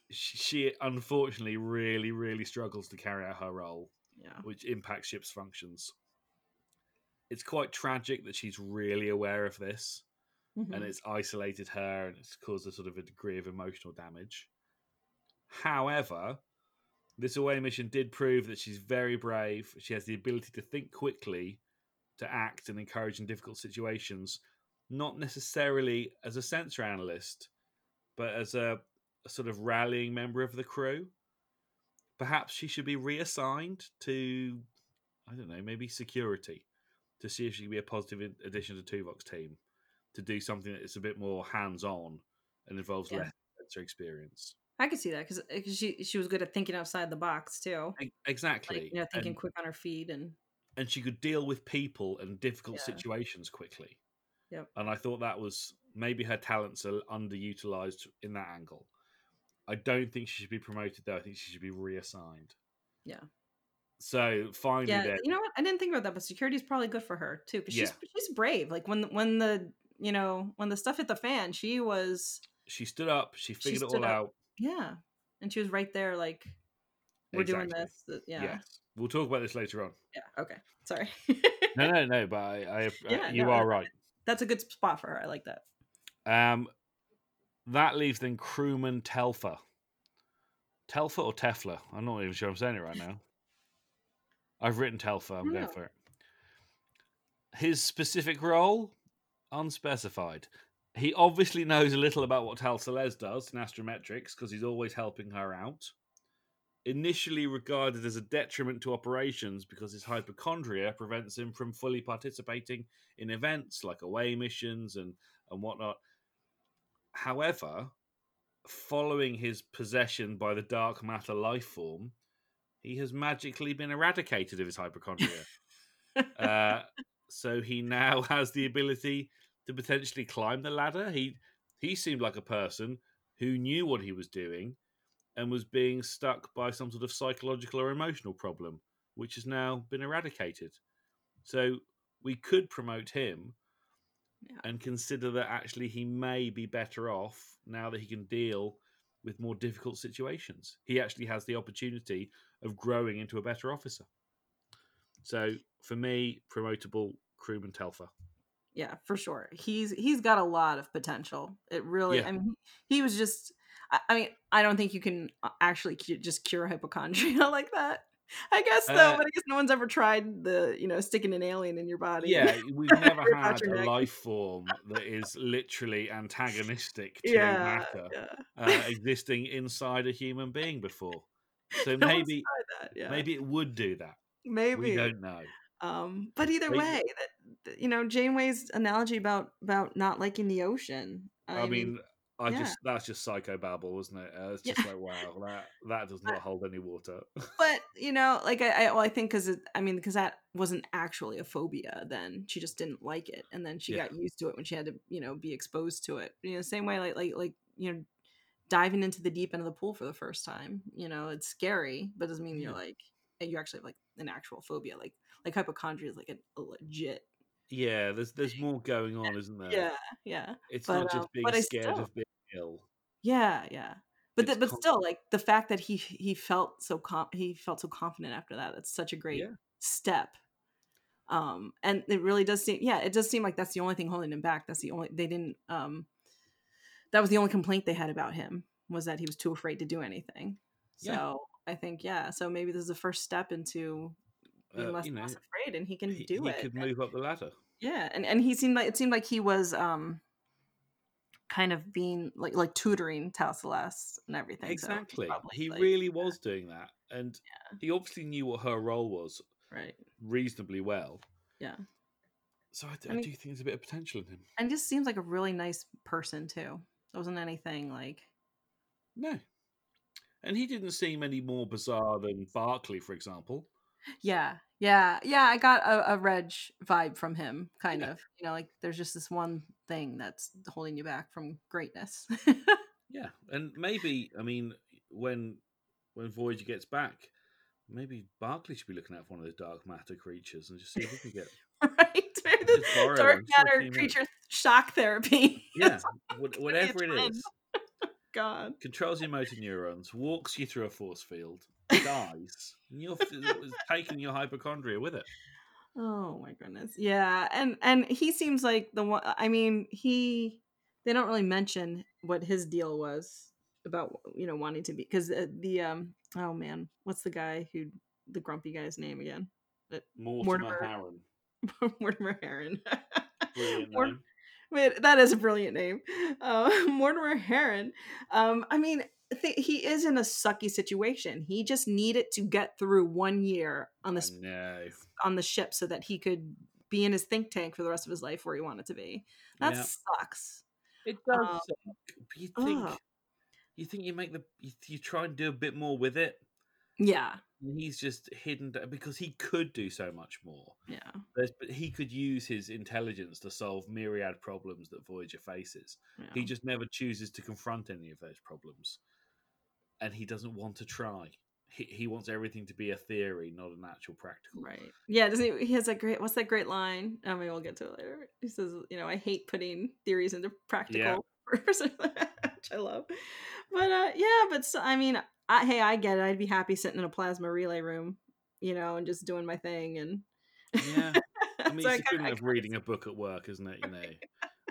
She, unfortunately really, really struggles to carry out her role Yeah. which impacts ship's functions. It's quite tragic that she's really aware of this and Mhm. it's isolated her and it's caused a sort of a degree of emotional damage. However, this away mission did prove that she's very brave. She has the ability to think quickly, to act and encourage in difficult situations, not necessarily as a sensor analyst, but as a, a sort of rallying member of the crew. Perhaps she should be reassigned to, I don't know, maybe security to see if she can be a positive addition to Tuvok's team to do something that is a bit more hands on and involves Yeah. less sensor experience. I could see that because eh, she she was good at thinking outside the box too. Exactly. Like, you know, thinking and, quick on her feet and and she could deal with people and difficult Yeah. situations quickly. Yep. And I thought that was maybe her talents are underutilized in that angle. I don't think she should be promoted though. I think she should be reassigned. yeah. So finally, Yeah, then, you know what? I didn't think about that, but security is probably good for her too because she's Yeah. she's brave. Like when when the you know when the stuff hit the fan, she was she stood up. She she figured it all up. out. Yeah, and she was right there. Like we're doing this. th- Yeah. Yes, we'll talk about this later on. Yeah. Okay. Sorry. No, no, no. But I, I uh, Yeah, you no, are right. That's a good spot for her. I like that. Um, that leaves then crewman Telfer. Telfer or Tefler? I'm not even sure I'm saying it right now. I've written Telfer. I'm going for it. His specific role unspecified. He obviously knows a little about what Tal Celes does in astrometrics because he's always helping her out. Initially regarded as a detriment to operations because his hypochondria prevents him from fully participating in events like away missions and, and whatnot. However, following his possession by the dark matter life form, he has magically been eradicated of his hypochondria. uh, so he now has the ability to potentially climb the ladder. He he seemed like a person who knew what he was doing and was being stuck by some sort of psychological or emotional problem, which has now been eradicated. So we could promote him Yeah. and consider that actually he may be better off now that he can deal with more difficult situations. He actually has the opportunity of growing into a better officer. So for me, promotable crewman Telfer. Yeah, for sure. He's he's got a lot of potential. It really. Yeah. I mean, he, was just. I, mean, I don't think you can uh, actually cu- just cure hypochondria like that. I guess though, Uh, but I guess no one's ever tried the you know sticking an alien in your body. Yeah, we've never had a neck. life form that is literally antagonistic to yeah, matter yeah. uh, existing inside a human being before. So No maybe that. Yeah, maybe it would do that. maybe. We don't know. Um, but either way, you know, Janeway's analogy about about not liking the ocean. I, mean, I yeah. just that's just psycho babble, isn't it? Uh, it's Yeah. just like wow, that that does not hold any water. but you know, like I, I, well, I think because I mean, because that wasn't actually a phobia. Then she just didn't like it, and then she Yeah. got used to it when she had to, you know, be exposed to it. You know, same way, like like like you know, diving into the deep end of the pool for the first time. You know, it's scary, but doesn't mean you're like you actually have like an actual phobia. Like like hypochondria is like a, a legit. Yeah, there's there's more going on, isn't there? Yeah, yeah. it's but, not um, just being but I scared still- of being ill. Yeah, yeah. but It's th- but con- still, like the fact that he he felt so com- he felt so confident after that. That's such a great Yeah. step. Um, and it really does seem, yeah, it does seem like that's the only thing holding him back. That's the only they didn't. Um, that was the only complaint they had about him was that he was too afraid to do anything. So Yeah. I think yeah. So maybe this is the first step into being Uh, less, you know, less afraid, and he can he, do he it. He could move up the ladder. yeah, and and he seemed like it seemed like he was um kind of being like like tutoring Tal Celeste and everything. so Exactly. probably, he like- really was doing that, and he obviously knew what her role was right. reasonably well. Yeah, So I, And I he- do think there's a bit of potential in him. and he just seems like a really nice person too. There wasn't anything like No. And he didn't seem any more bizarre than Barkley, for example. Yeah, yeah, yeah. I got a, a Reg vibe from him, kind Yeah. of. You know, like there's just this one thing that's holding you back from greatness. Yeah, and maybe I mean when when Voyager gets back, maybe Barkley should be looking out for one of those dark matter creatures and just see if we can get right? Maybe the dark one, just for a matter creature shock therapy. yeah whatever It's gonna be a whatever it is. God. Controls your motor neurons, walks you through a force field, dies, and you're taking your hypochondria with it. Oh my goodness. Yeah, and and he seems like the one I mean, he they don't really mention what his deal was about, you know, wanting to be cuz the, the um oh man, what's the guy who the grumpy guy's name again? Uh, Mortimer, Mortimer. Harren, Mortimer Harren. brilliant Mort- name. Wait, that is a brilliant name. Uh, Mortimer Harren. Um, I mean, th- he is in a sucky situation. He just needed to get through one year on this on the ship so that he could be in his think tank for the rest of his life where he wanted to be. That Yeah. sucks. it does. Um, you think you think you make the you, you try and do a bit more with it. Yeah, He's just hidden because he could do so much more. yeah, There's, but he could use his intelligence to solve myriad problems that Voyager faces. yeah. He just never chooses to confront any of those problems, and he doesn't want to try. He, he wants everything to be a theory, not an actual practical. right. Yeah, doesn't he, he has a great what's that great line? I mean, we'll get to it later. He says, you know, I hate putting theories into practical, which I love. But uh yeah, but so, I mean, I, hey, I get it. I'd be happy sitting in a plasma relay room, you know, and just doing my thing and Yeah, I mean, So it's equivalent of reading a book at work, isn't it? You know,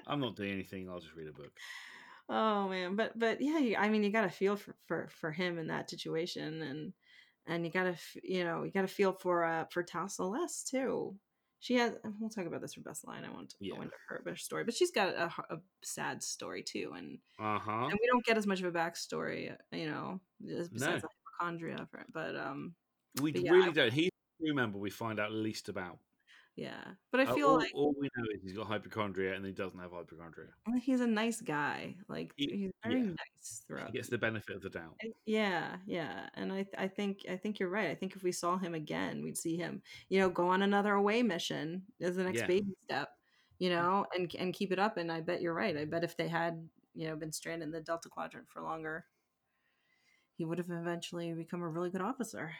I'm not doing anything. I'll just read a book. Oh man, but but yeah, I mean, you got to feel for, for for him in that situation, and and you got to you know you got to feel for uh for Celeste too. She has. We'll talk about this for best line. I want to Yeah. go into her her story, but she's got a sad story too, and Uh huh. and we don't get as much of a backstory, you know, besides No. the hypochondria. For, but um, We but yeah, really I- don't. He's the crew member we find out least about. Yeah. But I Uh, feel all, like all we know is he's got hypochondria and he doesn't have hypochondria. he's a nice guy. Like He- he's very yeah. nice throughout. He gets the benefit of the doubt. I- Yeah, yeah, and I I think I think you're right. I think if we saw him again, we'd see him, you know, go on another away mission as the next Yeah. baby step, you know, and and keep it up. And I bet you're right. I bet if they had, you know, been stranded in the Delta Quadrant for longer, he would have eventually become a really good officer.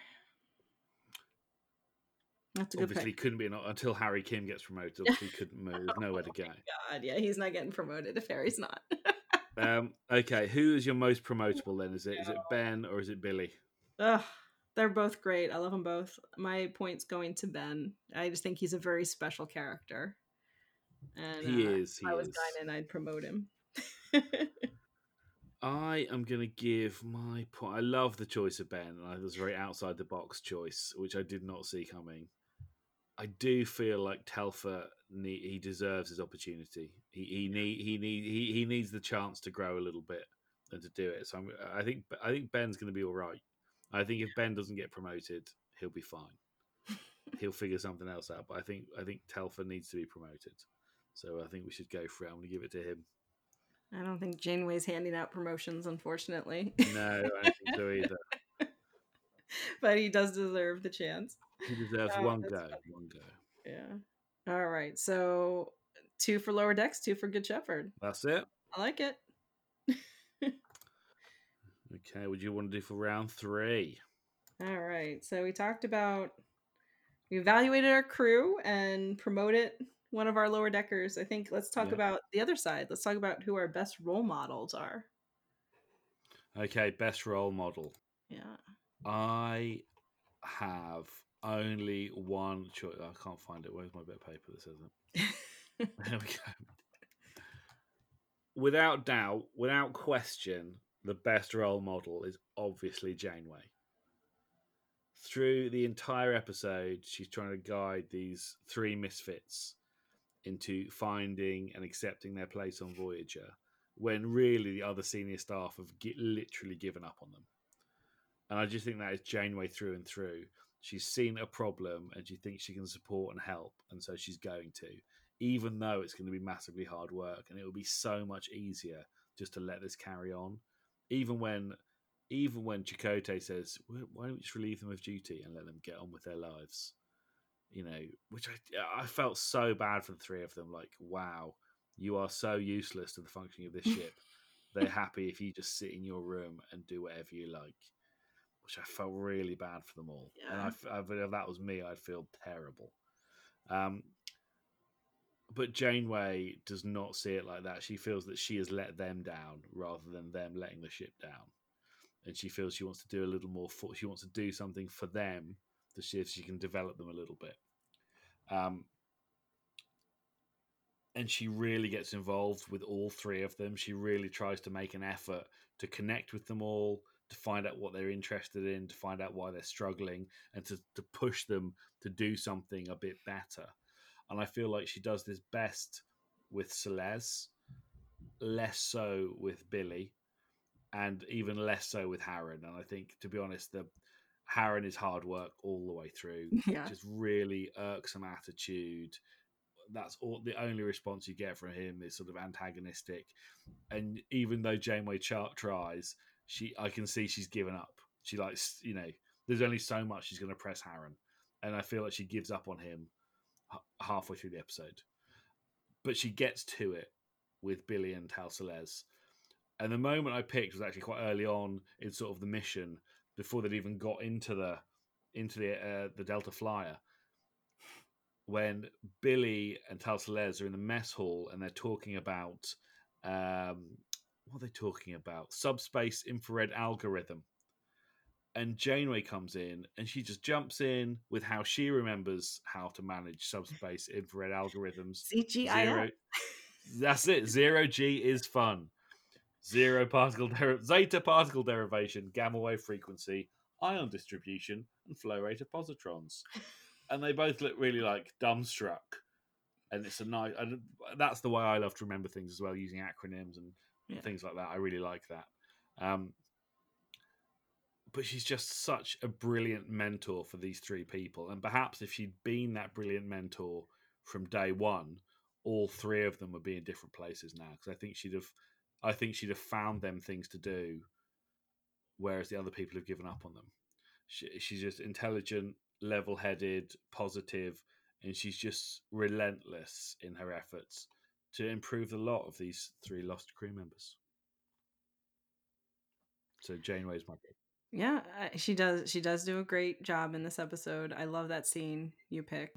That's a good Obviously, pick. couldn't be an, until Harry Kim gets promoted. Obviously, couldn't move. There's nowhere to go. God, yeah, he's not getting promoted if Harry's not. Um, okay, who is your most promotable then? Is it is it Ben or is it Billy? Ugh, they're both great. I love them both. My point's going to Ben. I just think he's a very special character. And He uh, is, If I was. Guinan, I'd promote him. I am going to give my point. I love the choice of Ben. I was very outside the box choice, which I did not see coming. I do feel like Telfer ne- he deserves his opportunity. He he need he need he, he needs the chance to grow a little bit and to do it. So I'm, I think I think Ben's going to be all right. I think if Ben doesn't get promoted, he'll be fine. he'll figure something else out. But I think I think Telfer needs to be promoted. So I think we should go for it. I'm going to give it to him. I don't think Janeway's handing out promotions, unfortunately. No, I don't think so either. but he does deserve the chance. He deserves Oh, one go. funny. One go. Yeah. All right. So two for Lower Decks, two for Good Shepherd. That's it. I like it. Okay, what do you want to do for round three? All right. So we talked about we evaluated our crew and promoted one of our lower deckers. I think let's talk Yeah. about the other side. Let's talk about who our best role models are. Okay, best role model. Yeah. I have only one choice. I can't find it. Where's my bit of paper that says it? there we go. Without doubt, without question, the best role model is obviously Janeway. Through the entire episode, she's trying to guide these three misfits into finding and accepting their place on Voyager, when really the other senior staff have gi- literally given up on them. And I just think that is Janeway through and through. She's seen a problem and she thinks she can support and help, and so she's going to, even though it's going to be massively hard work, and it will be so much easier just to let this carry on. Even when, even when Chakotay says, "Why why don't we just relieve them of duty and let them get on with their lives?" You know, which I I felt so bad for the three of them. Like, wow, you are so useless to the functioning of this ship. They're happy if you just sit in your room and do whatever you like which I felt really bad for them all. And I, Yeah. f- I- but if that was me, I'd feel terrible. Um, but Janeway does not see it like that. She feels that she has let them down rather than them letting the ship down. And she feels she wants to do a little more. For, she wants to do something for them to see if she can develop them a little bit. Um, and she really gets involved with all three of them. She really tries to make an effort to connect with them all, to find out what they're interested in, to find out why they're struggling, and to, to push them to do something a bit better. And I feel like she does this best with Celeste, less so with Billy, and even less so with Harren. And I think, to be honest, the Harren is hard work all the way through. Yeah. Just really irksome attitude. That's all. The only response you get from him is sort of antagonistic. And even though Janeway Chart tries, she I can see she's given up. She likes, you know, there's only so much she's going to press Harren, and I feel like she gives up on him h- halfway through the episode. But she gets to it with Billy and Tal Celeste. And the moment I picked was actually quite early on in sort of the mission before they'd even got into the into the uh, the Delta Flyer. When Billy and Tal Celeste are in the mess hall and they're talking about um, what are they talking about? Subspace infrared algorithm. And Janeway comes in and she just jumps in with how she remembers how to manage subspace infrared algorithms. CGI. That's it. Zero G is fun. Zero particle der- zeta particle derivation, gamma wave frequency, ion distribution, and flow rate of positrons. And they both look really like dumbstruck. And it's a nice. And that's the way I love to remember things as well, using acronyms and Yeah. things like that. I really like that. Um, but she's just such a brilliant mentor for these three people. And perhaps if she'd been that brilliant mentor from day one, all three of them would be in different places now. Because I think she'd have, I think she'd have found them things to do, whereas the other people have given up on them. She, she's just intelligent, level-headed, positive, and she's just relentless in her efforts to improve the lot of these three lost crew members. So Janeway's my pick. Yeah, she does. She does do a great job in this episode. I love that scene you pick.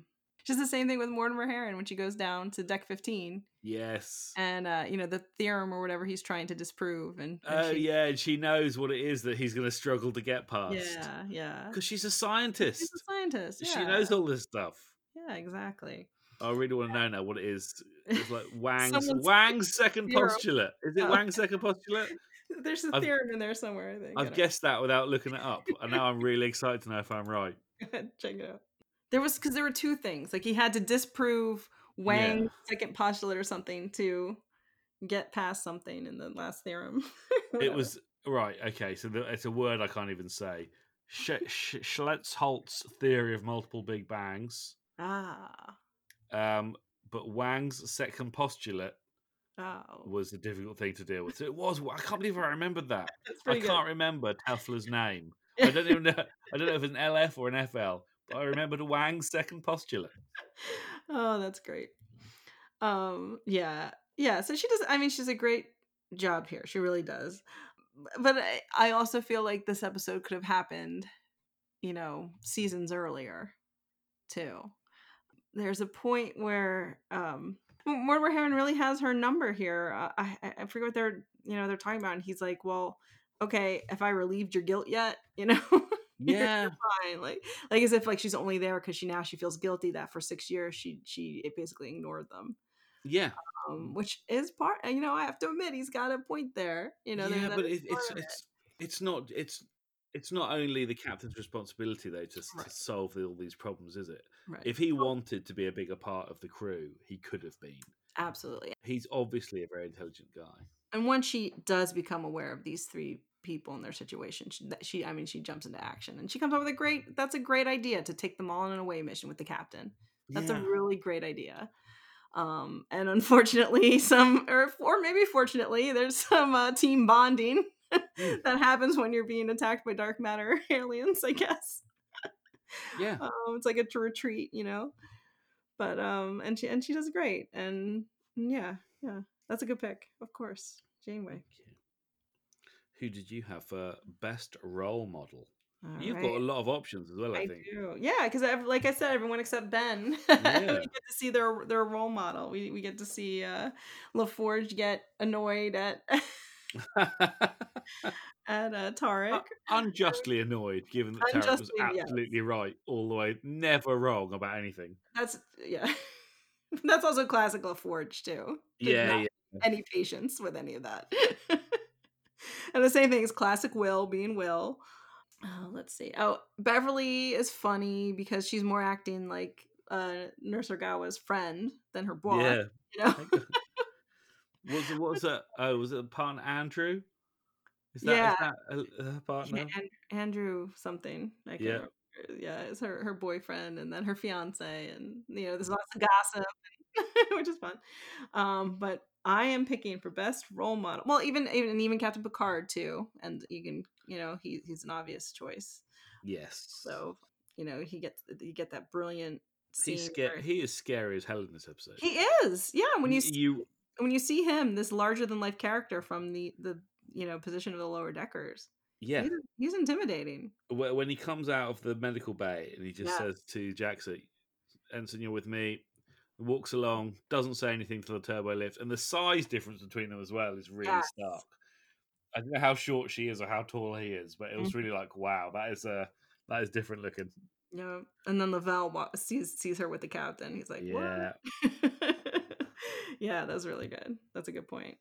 Just the same thing with Mortimer Harren when she goes down to deck fifteen, Yes. and uh, you know the theorem or whatever he's trying to disprove, and, and Oh she- yeah, and she knows what it is that he's going to struggle to get past. yeah, yeah. because she's a scientist. She's a scientist. Yeah. She knows all this stuff. Yeah, exactly. I really want to know now what it is. It's like Wang's Wang's second theorem. postulate. Is it Oh. Wang's second postulate? There's a I've- theorem in there somewhere. I think. I've guessed that without looking it up, and now I'm really excited to know if I'm right. Check it out. There was because there were two things. Like he had to disprove Wang's second postulate or something to get past something in the last theorem. It was right. Okay, so the, it's a word I can't even say. Sch- Sch- Schlitz-Holtz theory of multiple Big Bangs. ah Um, but Wang's second postulate oh was a difficult thing to deal with. So it was. I can't believe I remembered that. I good. can't remember Tessla's name. I don't even know. I don't know if it's an LF or an FL, but I remembered Wang's second postulate. oh, that's great. Um, yeah, yeah. So she does. I mean, she's a great job here. She really does. But I, I also feel like this episode could have happened, you know, seasons earlier, too. There's a point where um Mortimer Harren really has her number here. Uh, I I forget what they're you know they're talking about, and he's like, well. okay, if I relieved your guilt yet? You know, Yeah. fine. Like, like as if like she's only there because she now she feels guilty that for six years she she it basically ignored them. Yeah. Um, which is part. You know, I have to admit he's got a point there. You know, yeah, but it, it's it. it's it's not it's it's not only the captain's responsibility though to, s- to solve all these problems, is it? Right. If he wanted to be a bigger part of the crew, he could have been. Absolutely. He's obviously a very intelligent guy. And once she does become aware of these three people and their situation, she, she, I mean, she jumps into action and she comes up with a great. That's a great idea to take them all on an away mission with the captain. That's a really great idea. Um, and unfortunately, some, or or maybe fortunately, there's some uh, team bonding Mm. that happens when you're being attacked by dark matter aliens. I guess. Yeah. um, it's like a retreat, you know. But um, and she and she does great, and yeah, yeah, that's a good pick, of course, Janeway. Who did you have for best role model? All You've right. got a lot of options as well, I, I think. do, yeah, because like I said, everyone except Ben, Yeah. we get to see their their role model. We we get to see uh, LaForge get annoyed at at uh, Taurik. Unjustly annoyed, given that Taurik was Unjustly, yes. absolutely right all the way, never wrong about anything. That's yeah. That's also classical Forge, too. Yeah, yeah. Any patience with any of that. and the same thing is classic Will being Will. Oh, let's see. Oh, Beverly is funny because she's more acting like uh, Nurse Ogawa's friend than her boss. Yeah. You know? Was it, what was that? Oh, was it partner Andrew? Is that, Yeah. is that uh, her partner? Yeah, Andrew something. I Yeah. remember. Yeah, it's her her boyfriend and then her fiance, and you know, there's lots of gossip, which is fun. Um, but I am picking for best role model. Well, even even even Captain Picard too, and you can you know he he's an obvious choice. Yes. So you know he gets you get that brilliant. Scene He's where- He is scary as hell in this episode. He is, yeah. When you you when you see him, this larger than life character from the the you know position of the lower deckers, yeah. he's, he's intimidating. When he comes out of the medical bay and he just Yeah. says to Jackson, "Ensign, you're with me." Walks along, doesn't say anything to the turbo lift, and the size difference between them as well is really Yes. stark. I don't know how short she is or how tall he is, but it Mm-hmm. was really like, wow, that is uh, that is different looking. Yeah, and then Lavelle sees sees her with the captain. He's like, Yeah. Yeah, that's really good. That's a good point.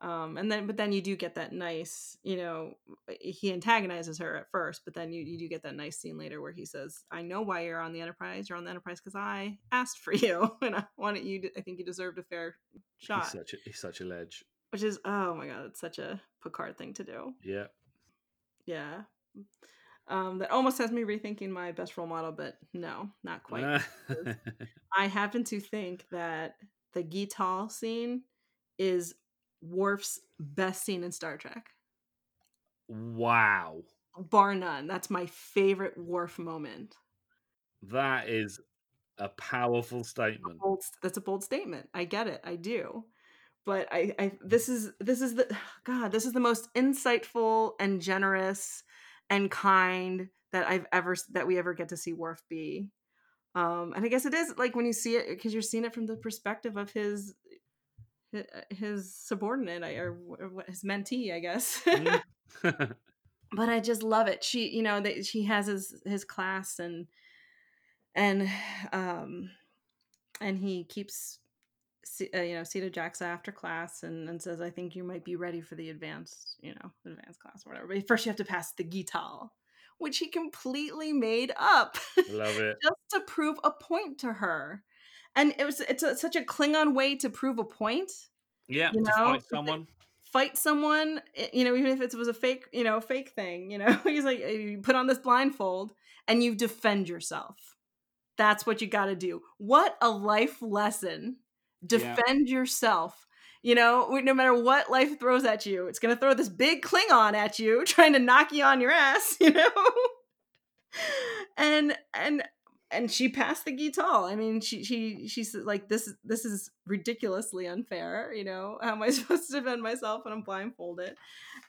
Um, and then, but then you do get that nice, you know, he antagonizes her at first, but then you, you do get that nice scene later where he says, "I know why you're on the Enterprise. You're on the Enterprise because I asked for you, and I wanted you. To, I think you deserved a fair shot." He's such a he's such a ledge. Which is, oh my god, it's such a Picard thing to do. Yeah. Yeah. Um, that almost has me rethinking my best role model, but no, not quite. I happen to think that the Gik'tal scene is Worf's best scene in Star Trek, wow. bar none. That's my favorite Worf moment. That is a powerful statement. Bold, that's a bold statement. I get it. I do. But I, I mm. this is this is the God, this is the most insightful and generous and kind that I've ever that we ever get to see Worf be. Um, and I guess it is like when you see it because you're seeing it from the perspective of his his subordinate or his mentee, I guess. Mm. but I just love it. She, you know, that she has his his class and and um and he keeps uh, you know Sito Jaxa after class and, and says I think you might be ready for the advanced you know advanced class or whatever. But first you have to pass the Gik'tal, which he completely made up Love it. just to prove a point to her. And it was it's a, such a Klingon way to prove a point Yeah, You know, fight someone. fight someone, eh, you know, even if it was a fake, you know, fake thing, you know, he's like, you put on this blindfold and you defend yourself. That's what you got to do. What a life lesson. Defend yourself. You know, no matter what life throws at you, it's going to throw this big Klingon at you, trying to knock you on your ass, you know? and, and, and she passed the Gik'tal. I mean, she she she's like this. This is ridiculously unfair. You know, how am I supposed to defend myself when I'm blindfolded?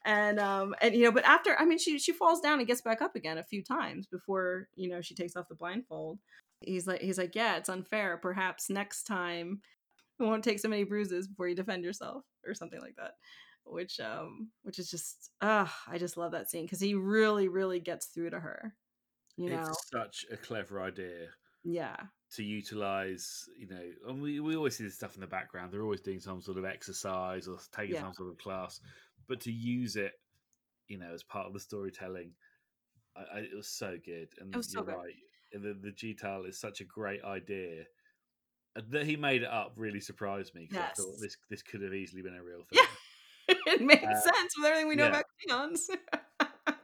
And um and you know, but after I mean, she she falls down and gets back up again a few times before you know she takes off the blindfold. He's like he's like yeah, it's unfair. Perhaps next time you won't take so many bruises before you defend yourself or something like that. which um which is just uh I just love that scene because he really really gets through to her. You know, It's such a clever idea yeah, to utilize, you know, and we, we always see this stuff in the background. They're always doing some sort of exercise or taking Yeah. some sort of class, but to use it, you know, as part of the storytelling, I, I, it was so good. And was so you're good. right, the the Gik'tal is such a great idea. That he made it up really surprised me because I thought this this could have easily been a real thing. Yeah. it makes Uh, sense with everything we know yeah. about Klingons.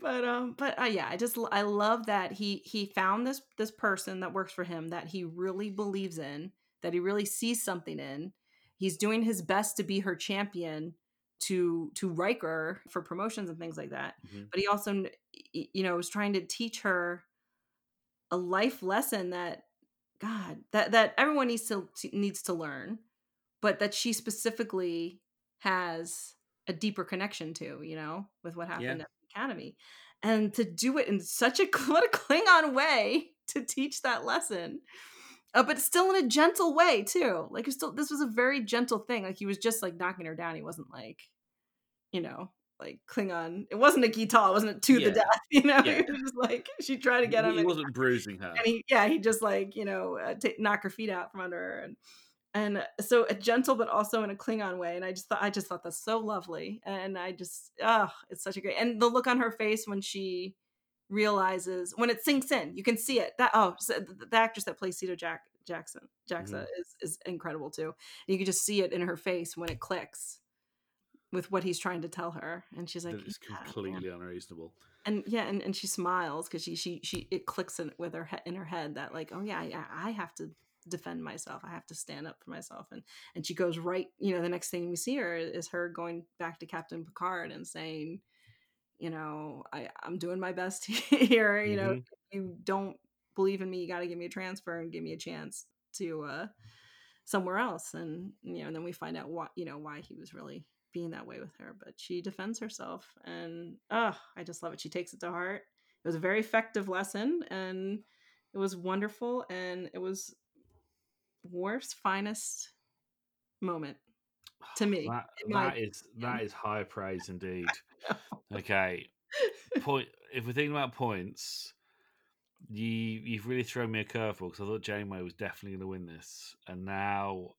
but um, but uh, yeah, I just i love that he he found this this person that works for him that he really believes in, that he really sees something in. He's doing his best to be her champion to to Riker for promotions and things like that. Mhm. But he also you know was trying to teach her a life lesson that God that that everyone needs to needs to learn, but that she specifically has a deeper connection to, you know, with what happened Yeah. at the academy, and to do it in such a what a Klingon way to teach that lesson. Uh, but still in a gentle way too. Like still this was a very gentle thing. Like he was just like knocking her down. He wasn't like, you know, like Klingon. It wasn't a guitar. It wasn't to Yeah. the death. You know, Yeah. it was just like she tried to get him. he and- wasn't bruising her. and he yeah he just like you know uh, ta knock her feet out from under her and and uh, so a gentle but also in a Klingon way and I just thought I just thought that's so lovely and I just oh it's such a great and the look on her face when she realizes when it sinks in you can see it that oh so the, the actress that plays Sito Jack Jackson Jackson is is incredible too you can just see it in her face when it clicks with what he's trying to tell her and she's like it's "Yeah, man." completely unreasonable. and yeah and, and she smiles because she she she it clicks in with her head in her head that like oh yeah I, I have to defend myself i have to stand up for myself and and she goes right you know the next thing we see her is her going back to captain picard and saying you know i i'm doing my best here you know Mhm. if you don't believe in me you got to give me a transfer and give me a chance to uh somewhere else and you know and then we find out what you know why he was really being that way with her but she defends herself and oh i just love it she takes it to heart it was a very effective lesson and it was wonderful and it was Worf's finest moment to me That, that is that is high praise indeed. Okay, point. If we're thinking about points, you you've really thrown me a curveball because I thought Janeway was definitely going to win this, and now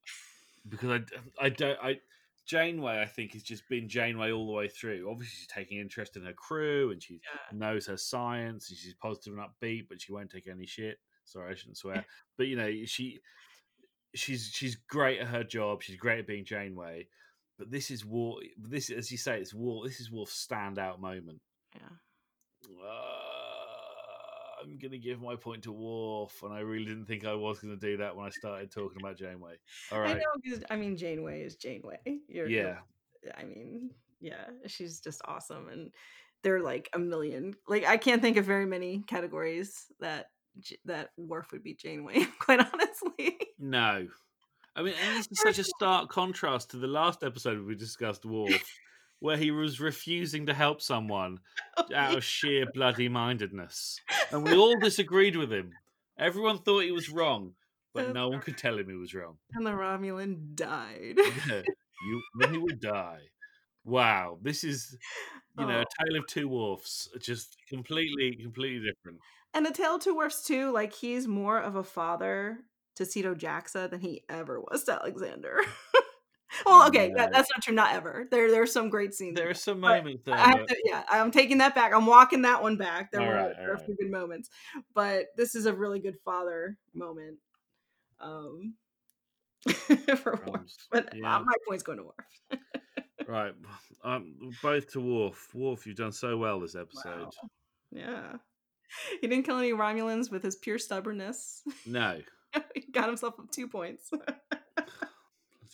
because I I don't I Janeway I think has just been Janeway all the way through. Obviously, she's taking interest in her crew and she Yeah. knows her science and she's positive and upbeat, but she won't take any shit. Sorry, I shouldn't swear, but you know she she's she's great at her job. She's great at being Janeway. But this is War. This, as you say, it's War. This is Worf's standout moment. yeah Uh, I'm gonna give my point to Worf, and I really didn't think I was gonna do that when I started talking about Janeway. All i know, know 'cause, i mean janeway is janeway you're, you're- yeah, I mean, yeah, she's just awesome, and they're like a million. Like I can't think of very many categories that that Worf would be Janeway. Quite honestly, no. I mean, and this is such a stark contrast to the last episode we discussed Worf, where he was refusing to help someone out of sheer bloody mindedness, and we all disagreed with him. Everyone thought he was wrong, but no one could tell him he was wrong. and the Romulan died. Yeah, you he would die. Wow, this is you know Oh. a tale of two wolves, just completely, completely different. and a Tale of Two Worfs too. Like he's more of a father to Sito Jaxa than he ever was to Alexander. well, okay, No. that, that's not true. Not ever. There, there are some great scenes. There are some moments there. I to, yeah, I'm taking that back. I'm walking that one back. There All were, right, there were a few good moments, but this is a really good father moment. Um, for Worf. But uh, Yeah. my point's going to Worf. Right, um, both to Worf. Worf, you've done so well this episode. Wow. Yeah, he didn't kill any Romulans with his pure stubbornness. No, he got himself two points.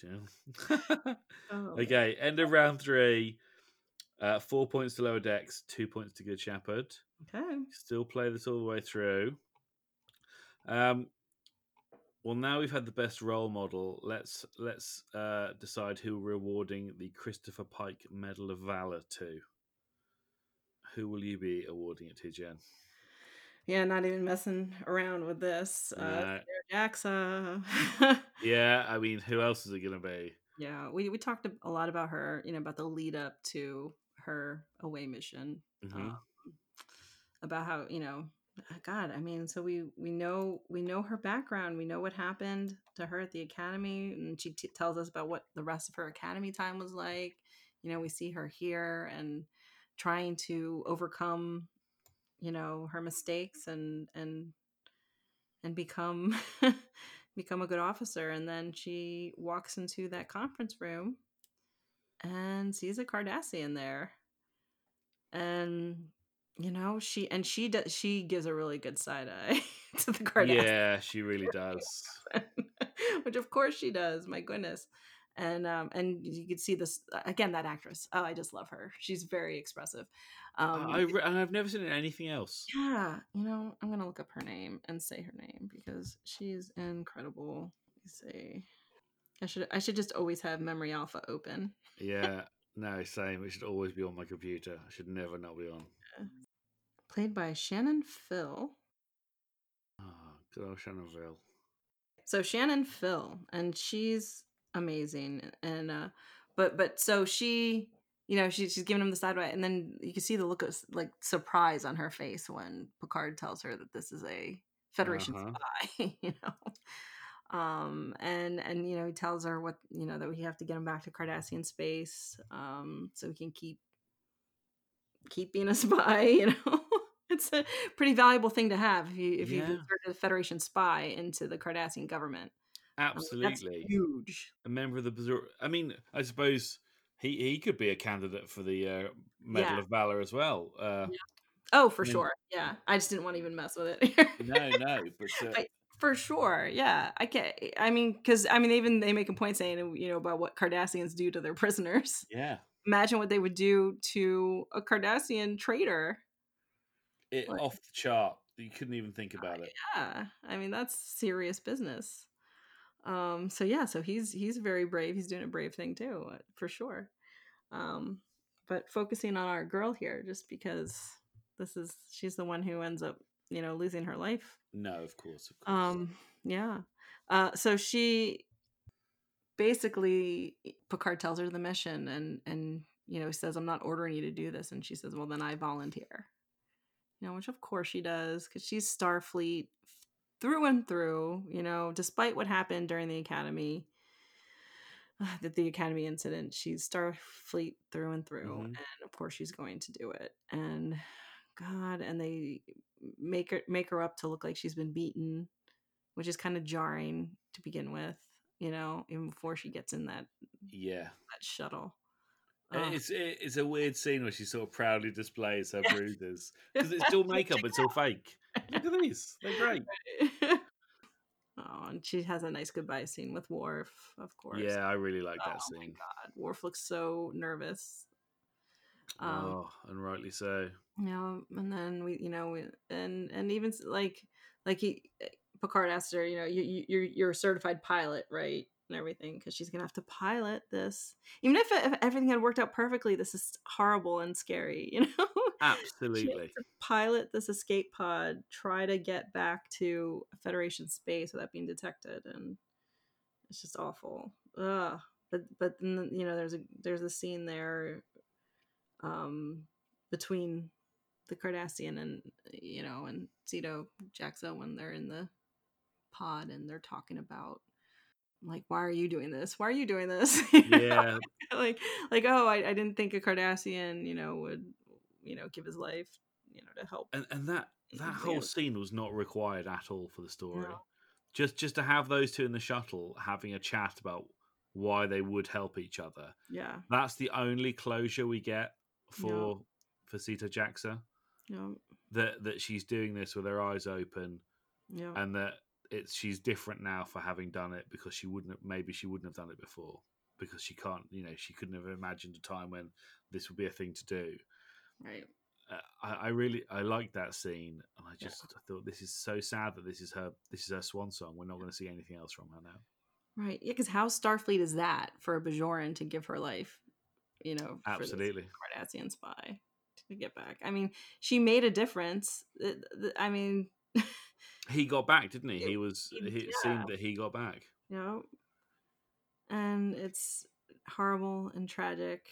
Yeah. Oh, okay, end of round three. Uh, four points to Lower Decks, two points to Good Shepherd. Okay. Still play this all the way through. Um, well, now we've had the best role model. Let's let's uh, decide who we're awarding the Christopher Pike Medal of Valor to. Who will you be awarding it to, Jen? Yeah, not even messing around with this. Uh. Jaxa. Yeah, I mean, who else is it going to be? Yeah, we we talked a- lot about her, you know, about the lead up to her away mission. Mhm. Um, about how you know, God, I mean, so we we know we know her background. We know what happened to her at the academy, and she t- tells us about what the rest of her academy time was like. You know, we see her here and trying to overcome, you know, her mistakes and and and become become a good officer and then she walks into that conference room and sees a cardassian there and you know she and she does she gives a really good side eye to the cardassian Yeah, she really does. which of course she does my goodness and um and you could see this again that actress oh i just love her she's very expressive um I, I've never seen anything else. yeah, you know, I'm gonna look up her name and say her name because she's incredible. Let me see. I should I should just always have Memory Alpha open. Yeah, no, same. It should always be on my computer. It should never not be on. Played by Shannon Fill. Oh, good old Shannonville. So Shannon Fill, and she's amazing. And uh but but so she you know, she, she's giving him the side eye, and then you can see the look of like surprise on her face when Picard tells her that this is a Federation Uh-huh. spy. You know, um, and and you know he tells her what you know that we have to get him back to Cardassian space, um, so we can keep keep being a spy. You know, it's a pretty valuable thing to have if you if you Yeah. insert a Federation spy into the Cardassian government. Mean, that's Absolutely. huge. A member of the Bazur. I mean, I suppose he, he could be a candidate for the uh, Medal Yeah. of Valor as well. Uh, Oh, for I mean- sure. Yeah, I just didn't want to even mess with it. no, no, but uh, But for sure, yeah. I can't. I mean, because I mean, even they make a point saying, you know, about what Cardassians do to their prisoners. yeah, Imagine what they would do to a Cardassian traitor. it Like- off the chart. You couldn't even think about it. Yeah, I mean, that's serious business. Um, so yeah, so he's he's very brave. He's doing a brave thing too, uh, for sure. Um, but focusing on our girl here, just because this is she's the one who ends up, you know, losing her life No, of course, of course. um yeah uh so she basically picard tells her the mission and and you know says i'm not ordering you to do this and she says well then i volunteer you know which of course she does because she's starfleet through and through you know despite what happened during the academy that the academy incident she's starfleet through and through Mhm. and of course she's going to do it and god and they make her make her up to look like she's been beaten which is kind of jarring to begin with you know even before she gets in that yeah, that shuttle Uh, Ugh. it's it's a weird scene where she sort of proudly displays her bruises because it's still makeup, it's all fake. Look at these; they're great. oh and she has a nice goodbye scene with Worf, of course Yeah, I really like that Oh my scene. god Worf looks so nervous um oh, and rightly so. you know and then we you know we, and and even like like he picard asked her you know you, you you're you're a certified pilot right and everything because she's gonna have to pilot this even if, if everything had worked out perfectly this is horrible and scary you know Absolutely. to pilot this escape pod try to get back to federation space without being detected and it's just awful Ugh. but but then you know there's a there's a scene there um between the Cardassian and you know and Sito Jaxa when they're in the pod and they're talking about like why are you doing this why are you doing this You? Yeah, like like oh I, I didn't think a Cardassian you know would you know give his life you know to help and and that that whole Yeah. scene was not required at all for the story. No. Just just to have those two in the shuttle having a chat about why they would help each other. yeah That's the only closure we get for for Sito Jaxa. yeah That that she's doing this with her eyes open, yeah and that it's she's different now for having done it because she wouldn't have, maybe she wouldn't have done it before because she can't you know she couldn't have imagined a time when this would be a thing to do. right. Uh, I, I really I like that scene, and I just I thought this is so sad that this is her this is her swan song. We're not going to see anything else from her now. right. Yeah because how Starfleet is that for a Bajoran to give her life you know for Absolutely, Cardassian spy to get back? I mean she made a difference. I mean he got back, didn't he? It- He was. he- It yeah. seemed that he got back. you know and it's horrible and tragic.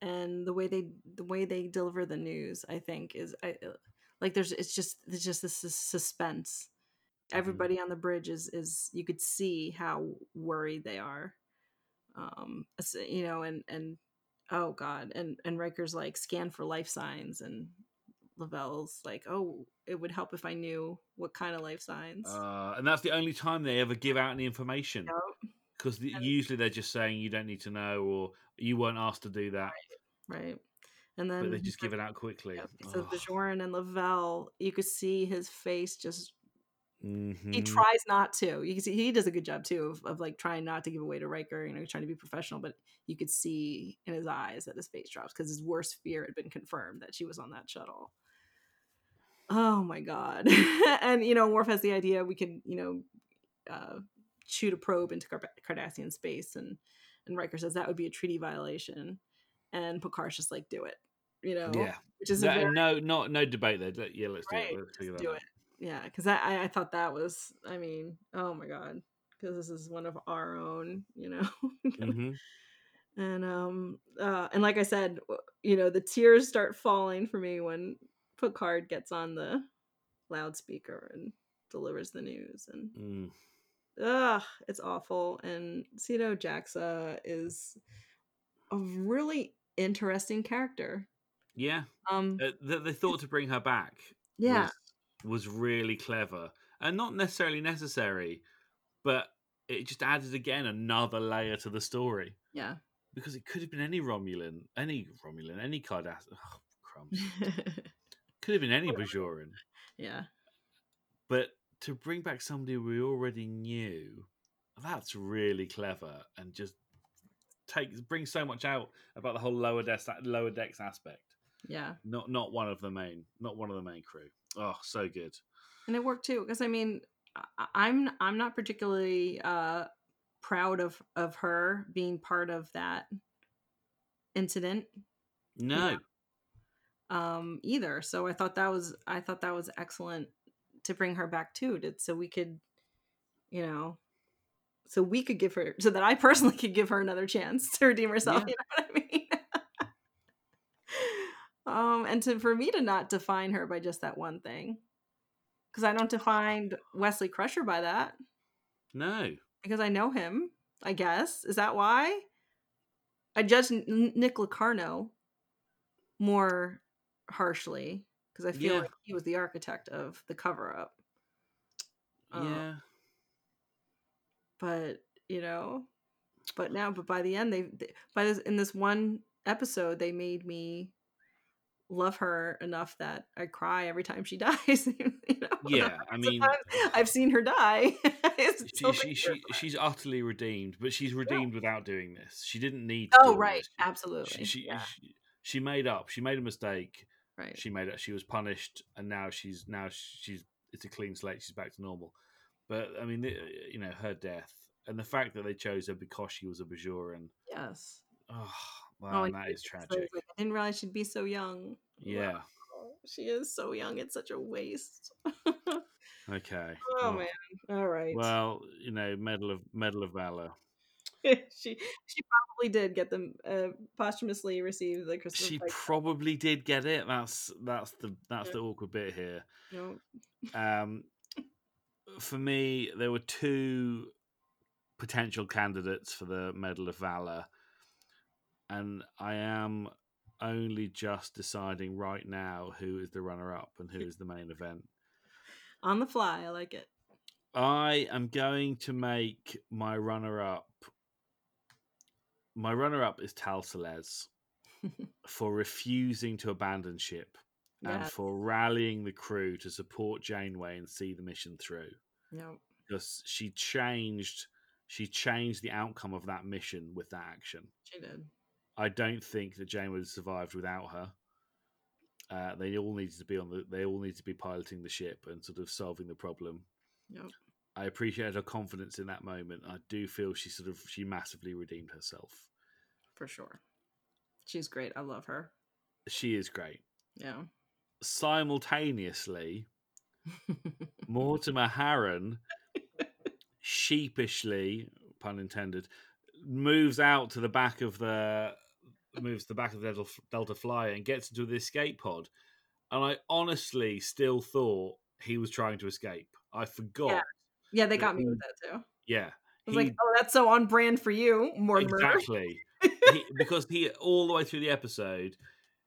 And the way they the way they deliver the news, I think, is I uh, like there's it's just there's just this sus- suspense. Everybody on the bridge is is you could see how worried they are. Um, you know, and and oh god, and and Riker's like scan for life signs, and Lavelle's like, oh, it would help if I knew what kind of life signs. Uh, and that's the only time they ever give out any information. Because usually they're just saying you don't need to know or you weren't asked to do that, right. And then but they just give it out quickly. So Ugh. Bajoran and Lavelle, you could see his face just he Mhm. tries not to. You can see he does a good job too of, of like trying not to give away to Riker, you know, trying to be professional, but you could see in his eyes that his face drops because his worst fear had been confirmed that she was on that shuttle. Oh my god. and you know, Worf has the idea we could, you know, uh, shoot a probe into Car- Cardassian space and and Riker says that would be a treaty violation. And Picard's just like, do it. You know? Yeah. Which is no, very- no, not no debate there. Yeah, let's right, do it. Let's figure do it. Yeah, because I, I thought that was I mean oh my god because this is one of our own you know Mhm. and um uh and like I said you know the tears start falling for me when Picard gets on the loudspeaker and delivers the news and Mm. ugh it's awful and Sito Jaxa is a really interesting character Yeah. um Uh, that they thought to bring her back. yeah was, was really clever and not necessarily necessary, but it just added again another layer to the story yeah because it could have been any Romulan, any Romulan, any Cardassian. Oh, crumbs. could have been any Bajoran, yeah but to bring back somebody we already knew, that's really clever and just takes brings so much out about the whole lower decks lower decks aspect. yeah Not not one of the main, not one of the main crew. Oh, so good. and it worked too because i mean i'm i'm not particularly uh proud of of her being part of that incident No, um either. So i thought that was i thought that was excellent to bring her back too to, so we could you know so we could give her so that i personally could give her another chance to redeem herself Yeah. you know what i mean? Um and to for me to not define her by just that one thing. Because i don't define wesley crusher by that. No. because i know him i guess. Is that why? I judge nick locarno more harshly because i feel Yeah. like he was the architect of the cover up Um, Yeah. but you know but now but by the end they, they by this in this one episode they made me love her enough that i cry every time she dies you know? Yeah, I mean- Sometimes i've seen her die she, she, she, she's utterly redeemed, but she's redeemed without doing this. She didn't need. Oh right absolutely she, yeah, she she made up. She made a mistake. Right She made it. She was punished, and now she's now she's it's a clean slate. She's back to normal. But I mean, you know, her death and the fact that they chose her because she was a Bajoran. yes Oh, Oh, wow, and that is tragic. like, i didn't realize she'd be so young Yeah. Wow, she is so young it's such a waste Okay. oh man all right Well, you know, medal of medal of valor. she she probably did get them uh, posthumously receive the Christmas. She Pike- probably did get it. That's that's the that's Yeah. the awkward bit here. Um, for me, there were two potential candidates for the Medal of Valor, and I am only just deciding right now who is the runner-up and who is the main event. on the fly. I like it. I am going to make my runner-up. My runner-up is Tal Celes for refusing to abandon ship and Yes. for rallying the crew to support Janeway and see the mission through. Yep. because she changed she changed the outcome of that mission with that action. She did. I don't think that Jane would have survived without her. Uh, they all needed to be on the. They all need to be piloting the ship and sort of solving the problem. Yep. I appreciate her confidence in that moment. I do feel she sort of she massively redeemed herself. For sure. She's great. I love her. She is great. Yeah. Simultaneously, Mortimer Harren sheepishly, pun intended, moves out to the back of the moves to the back of the Delta, Delta Flyer and gets into the escape pod. And I honestly still thought he was trying to escape. I forgot. Yeah, they got me with that too. Yeah. I was he- like, oh, that's so on brand for you, Mortimer. Exactly. he, because he all the way through the episode,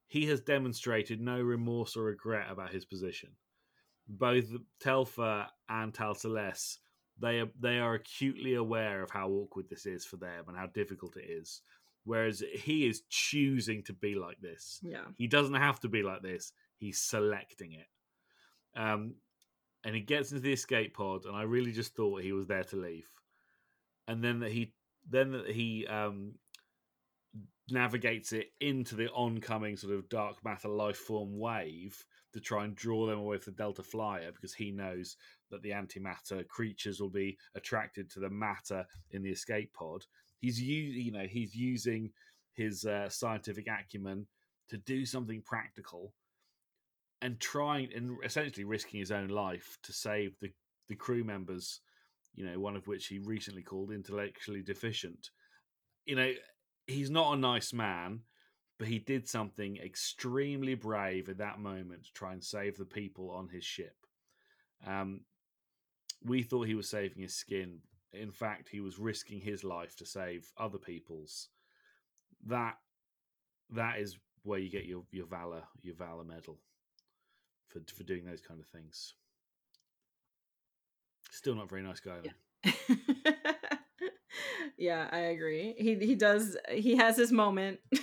he has demonstrated no remorse or regret about his position. Both Telfer and Tal Celes, they are they are acutely aware of how awkward this is for them and how difficult it is. Whereas he is choosing to be like this. Yeah. He doesn't have to be like this. He's selecting it. Um, and he gets into the escape pod, and I really just thought he was there to leave. And then that he then that he um, navigates it into the oncoming sort of dark matter life form wave to try and draw them away from the Delta Flyer because he knows that the antimatter creatures will be attracted to the matter in the escape pod. He's you know he's using his uh, scientific acumen to do something practical and trying and essentially risking his own life to save the the crew members you know one of which he recently called intellectually deficient. You know he's not a nice man but he did something extremely brave at that moment to try and save the people on his ship. Um we thought he was saving his skin. In fact he was risking his life to save other people's. That that is where you get your your valor your valor medal for for doing those kind of things still not a very nice guy though. yeah, I agree. He he does he has his moment.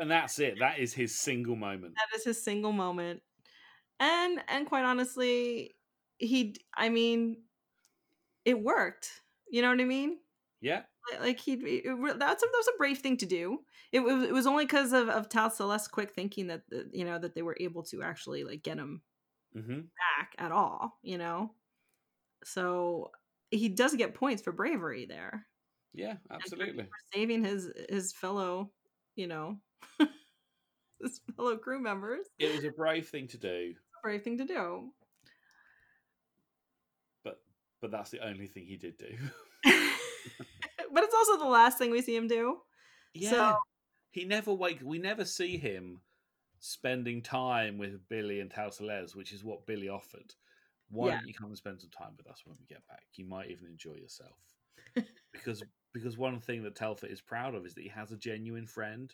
And that's it that is his single moment that is his single moment. And and quite honestly, he I mean it worked. You know what I mean? yeah Like- Like he it, re- that's a, that was a brave thing to do. It was it was only because of of Tal Celes quick thinking that the, you know that they were able to actually like get him hmm back at all, you know. So he does get points for bravery there. yeah absolutely for saving his his fellow, you know, his fellow crew members. it was a brave thing to do Brave thing to do. but but that's the only thing he did do but it's also the last thing we see him do. yeah. So- he never wake we never see him spending time with billy and Tal Celes, which is what billy offered. Why Yeah. don't you come and spend some time with us when we get back? You might even enjoy yourself. Because because one thing that Telfer is proud of is that he has a genuine friend.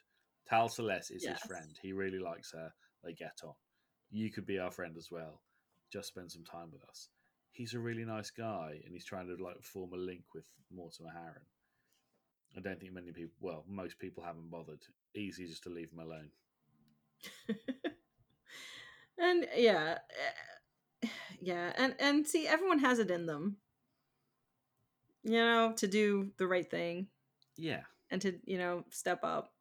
Tal Celes is Yes. his friend. He really likes her. They get on. You could be our friend as well. Just spend some time with us. He's a really nice guy and he's trying to like form a link with mortimer harren i don't think many people well most people haven't bothered. Easy just to leave him alone. And yeah eh, yeah and and see everyone has it in them. You know to do the right thing. Yeah. And to you know step up.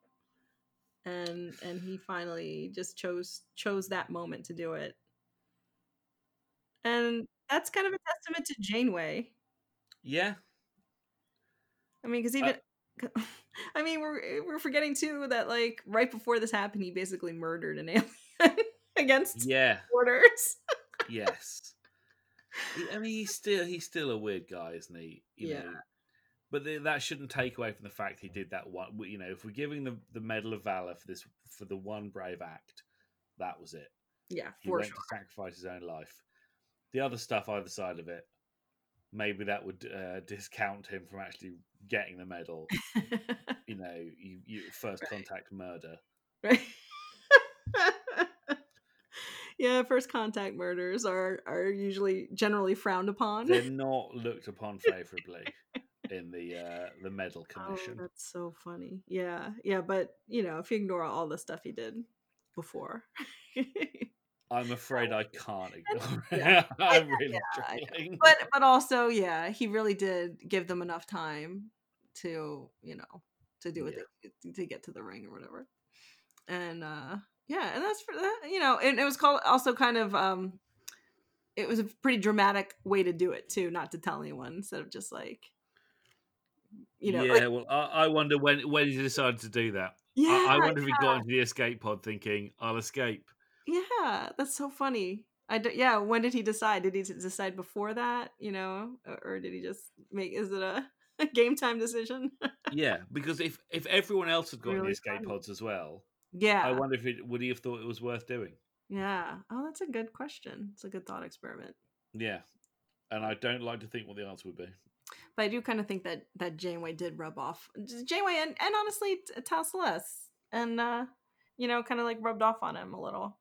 And and he finally just chose chose that moment to do it. And that's kind of a testament to janeway. Yeah. I mean because even i mean we're eh, we're forgetting too that like right before this happened he basically murdered an alien against yeah. orders. Yes. I mean he's still he's still a weird guy isn't he? You Yeah. know? But th- that shouldn't take away from the fact he did that one you know if we're giving the, the medal of valor for this for the one brave act that was it. Yeah he for went sure. to sacrifice his own life. The other stuff either side of it maybe that would uh, discount him from actually getting the medal. You know you, you first contact murder. Right. Yeah first contact murders are are usually generally frowned upon. They're not looked upon favorably in the uh the medal Oh, commission. that's so funny. Yeah, yeah, but you know, if you ignore all the stuff he did before, i'm afraid i can't ignore Yeah. it i'm really Yeah, but but also, yeah, he really did give them enough time to you know to do what they to get to the ring or whatever. And uh yeah, and that's for that. You know, and it was called also kind of um, it was a pretty dramatic way to do it too, not to tell anyone instead of just like you know, yeah like, well I, I wonder when when he decided to do that. Yeah, I, I wonder if he got into the escape pod thinking i'll escape Yeah, that's so funny. I d- yeah. When did he decide? Did he decide before that? You know, or, or did he just make? Is it a game time decision. yeah, because if if everyone else had got Really escape funny. pods as well, yeah. I wonder if it would he have thought it was worth doing. yeah. Oh, that's a good question. It's a good thought experiment. Yeah, and I don't like to think what the answer would be. But I do kind of think that that Janeway did rub off Janeway and, and honestly Tal Celes and uh you know kind of like rubbed off on him a little.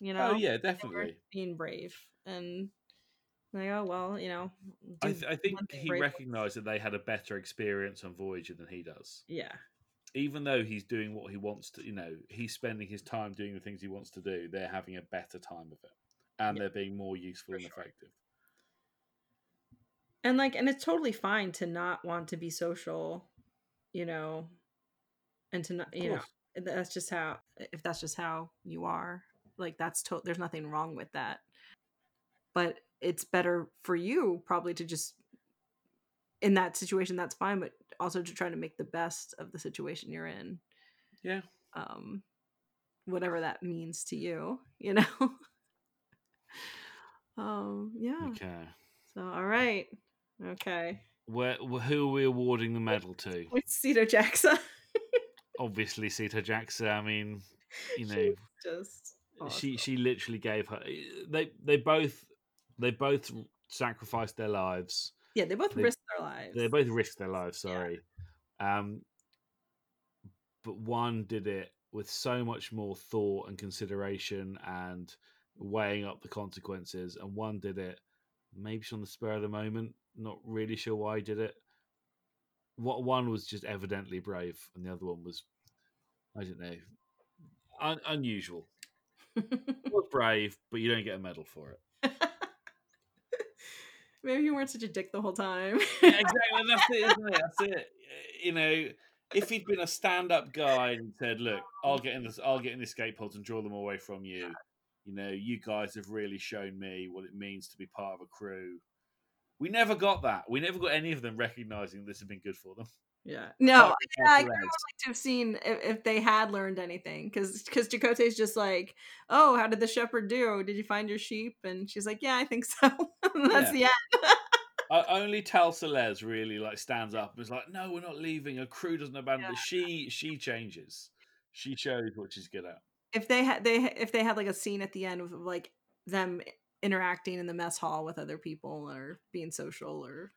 You oh, know. oh yeah, definitely. Being brave and like oh well you know. I, th- I think he recognised that they had a better experience on Voyager than he does. Yeah. Even though he's doing what he wants to, you know, he's spending his time doing the things he wants to do. They're having a better time of it, and Yeah. they're being more useful For and sure. effective. and like and it's totally fine to not want to be social you know and to not you know that's just how if that's just how you are like that's to- there's nothing wrong with that but it's better for you probably to just in that situation that's fine but also to try to make the best of the situation you're in Yeah. um whatever that means to you you know um yeah Okay. so all right okay Where, who are we awarding the medal to? with Sito Jaxa. Obviously, Sito Jaxa. I mean, you know, She's just she awesome. she literally gave her. They they both they both sacrificed their lives. yeah, they both they- risked their lives. They both risked their lives. Sorry, um, but one did it with so much more thought and consideration and weighing up the consequences, and one did it maybe on the spur of the moment. Not really sure why he did it. What one was just evidently brave, and the other one was, I don't know, un- unusual. Was brave, but you don't get a medal for it. Maybe you weren't such a dick the whole time. yeah, exactly. That's it, isn't it? That's it. You know, if he'd been a stand-up guy and said, "Look, I'll get in this, I'll get in the escape pods and draw them away from you," you know, you guys have really shown me what it means to be part of a crew. We never got that. We never got any of them recognizing this had been good for them. Yeah. No, yeah, I of would like to have seen if, if they had learned anything, because because Chakotay's just like, oh, how did the shepherd do? Did you find your sheep? And she's like, yeah, I think so. That's the end. Uh, only Tal Celes really like stands up and is like, "No, we're not leaving. A crew doesn't abandon." us." She she changes. She shows what she's good at. if they had they if they had like a scene at the end of like them interacting in the mess hall with other people or being social or,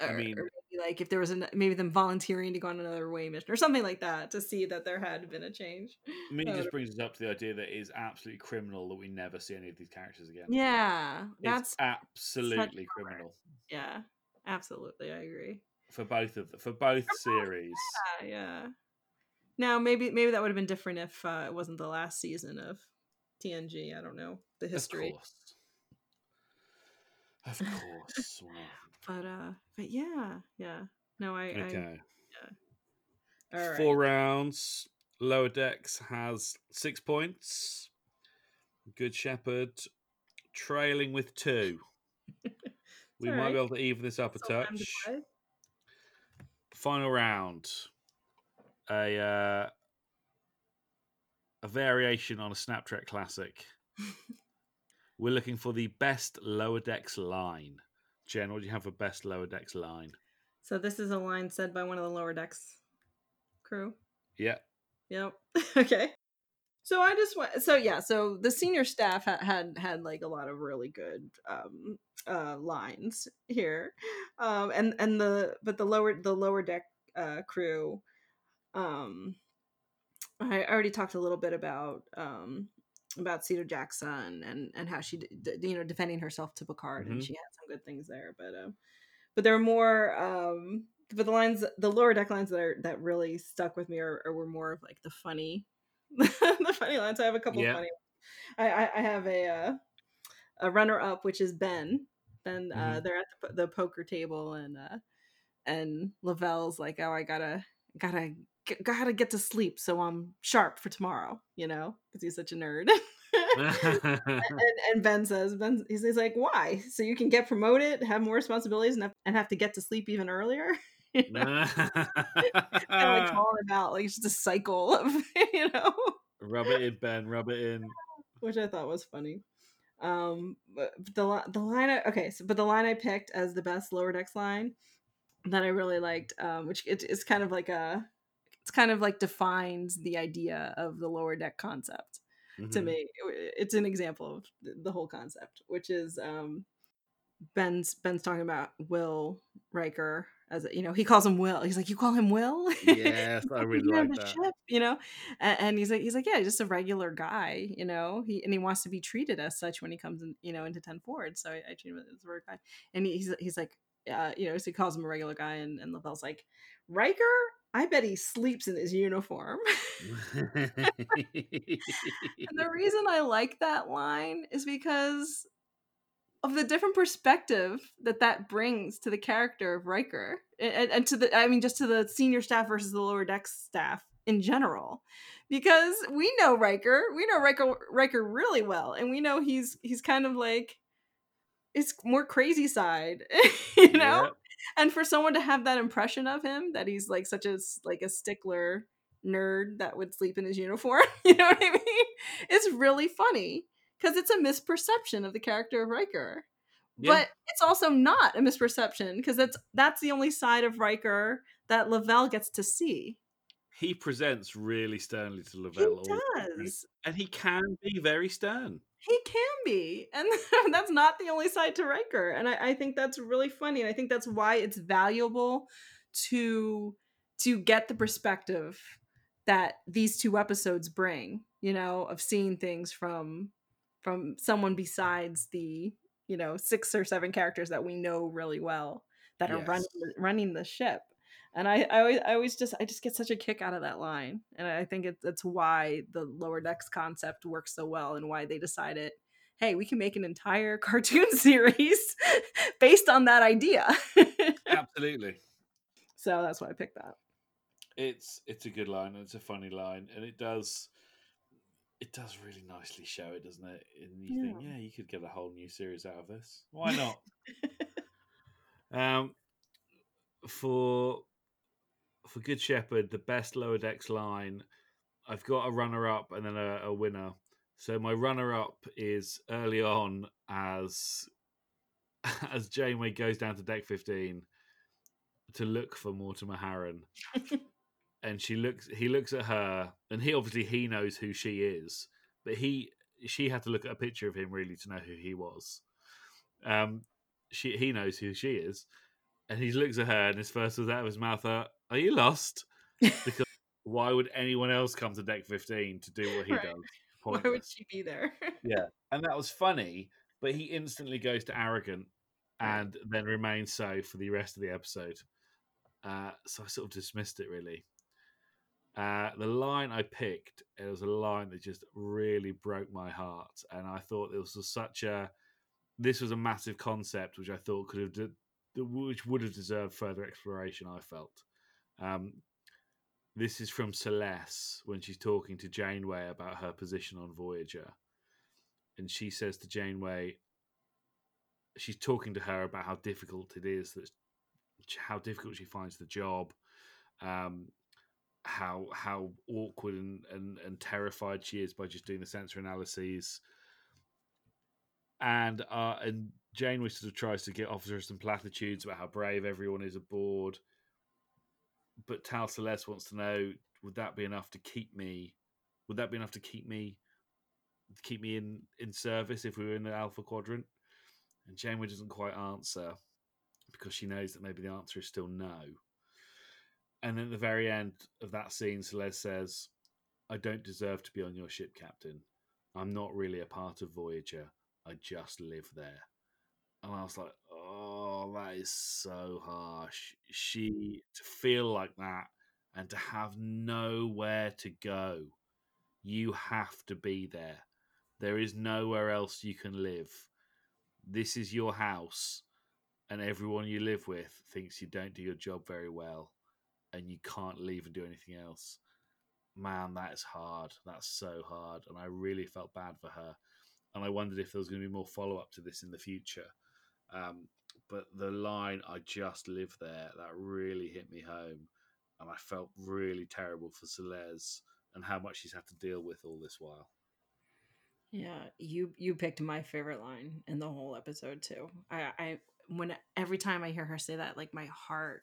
I mean- or like if there was an maybe them volunteering to go on another way mission or something like that to see that there had been a change I mean, it just brings us up to the idea that it is absolutely criminal that we never see any of these characters again. yeah it's that's absolutely criminal yeah absolutely i agree for both of the, for both series. yeah, yeah now maybe maybe that would have been different if uh, it wasn't the last season of tng i don't know the history Of course, of course. Wow. But uh but yeah yeah no i, I Okay, all right. four rounds. Lower Decks has six points. Good Shepherd trailing with two. we might alright. be able to even this up a touch. Final round. A uh, a variation on a Snap Trek classic. We're looking for the best lower decks line. Jen, what do you have for best lower decks line? So this is a line said by one of the lower decks crew. Yeah. Yep. okay. So I just went. So yeah. So the senior staff ha- had had like a lot of really good um uh lines here, um and and the but the lower the lower deck uh crew, um, I already talked a little bit about um about Sito Jaxa and and how she d- d- you know defending herself to Picard and Mhm. she had some good things there, but um but there are more um but the lines the lower deck lines that are that really stuck with me are, are were more of like the funny the funny lines i have a couple Yeah. funny I, I i have a uh a runner up which is ben ben uh Mhm. they're at the, the poker table and uh and lavelle's like oh i gotta gotta gotta get to sleep so i'm sharp for tomorrow you know because he's such a nerd and, and Ben says, Ben, he's, he's like, why? So you can get promoted, have more responsibilities, and have, and have to get to sleep even earlier. You know? kind of like calling him out, like it's just a cycle of, you know, rub it in, Ben. Rub it in. which I thought was funny. Um, but but the the line, I, okay, so but the line I picked as the best lower decks line that I really liked, um, which it, it's kind of like a, it's kind of like defines the idea of the lower deck concept to Mhm. me. It's an example of the, whole concept, which is um, Ben's Ben's talking about Will Riker as you know he calls him Will. He's like, you call him Will? Yes, I really like that. ship, you know, and, and he's like, he's like, yeah, just a regular guy, you know. He and he wants to be treated as such when he comes in, you know, into Ten Forward. So I, I treat him as a regular guy, and he, he's he's like, uh, you know, so he calls him a regular guy, and and Lavelle's like, Riker. I bet he sleeps in his uniform. And the reason I like that line is because of the different perspective that that brings to the character of Riker and, and to the I mean just to the senior staff versus the lower deck staff in general because we know Riker we know Riker Riker really well and we know he's he's kind of like it's more crazy side you know. And for someone to have that impression of him that he's like such a like a stickler nerd that would sleep in his uniform you know what i mean it's really funny because it's a misperception of the character of Riker Yeah. but it's also not a misperception because that's that's the only side of Riker that Lavelle gets to see he presents really sternly to he Lavelle, time, does. and he can be very stern. he can be and that's not the only side to Riker and I, I think that's really funny and I think that's why it's valuable to to get the perspective that these two episodes bring you know of seeing things from from someone besides the you know six or seven characters that we know really well that are running running the ship and I, I always I always just I just get such a kick out of that line. And I think it's that's why the lower decks concept works so well and why they decided hey we can make an entire cartoon series based on that idea. Absolutely. so that's why I picked that. It's it's a good line it's a funny line and it does it does really nicely show it doesn't it? And you think Yeah. yeah you could get a whole new series out of this. Why not? Um for for good shepherd the best lower decks line i've got a runner up and then a, a winner. So my runner up is early on as as janeway goes down to deck 15 to look for mortimer harren and she looks he looks at her and he obviously he knows who she is but he she had to look at a picture of him really to know who he was. Um she he knows who she is and he looks at her and his first was out of his mouth are, are you lost? Because why would anyone else come to deck 15 to do what he Right. does? Why would she be there? Yeah and that was funny but he instantly goes to arrogant and then remains so for the rest of the episode. Uh, so i sort of dismissed it really. Uh, the line i picked it was a line that just really broke my heart and i thought this was such a this was a massive concept which i thought could have de- which would have deserved further exploration i felt um, this is from celeste when she's talking to janeway about her position on voyager. And she says to Janeway, she's talking to her about how difficult it is that how difficult she finds the job, um, how how awkward and, and and terrified she is by just doing the sensor analyses, and uh, and Janeway sort of tries to get offer her some platitudes about how brave everyone is aboard, but Tal Celes wants to know would that be enough to keep me? Would that be enough to keep me keep me in in service if we were in the Alpha Quadrant? And Janeway doesn't quite answer because she knows that maybe the answer is still no. And then at the very end of that scene, Celeste says, I don't deserve to be on your ship, Captain. I'm not really a part of Voyager. I just live there. And I was like, oh, that is so harsh. She, to feel like that and to have nowhere to go, you have to be there. There is nowhere else you can live. This is your house, and everyone you live with thinks you don't do your job very well, and you can't leave and do anything else. Man, that is hard. That's so hard. And I really felt bad for her. And I wondered if there was going to be more follow up to this in the future. Um, but the line, I just live there, that really hit me home. And I felt really terrible for Celeste and how much she's had to deal with all this while. Yeah, you you picked my favorite line in the whole episode too. I I when every time I hear her say that, like my heart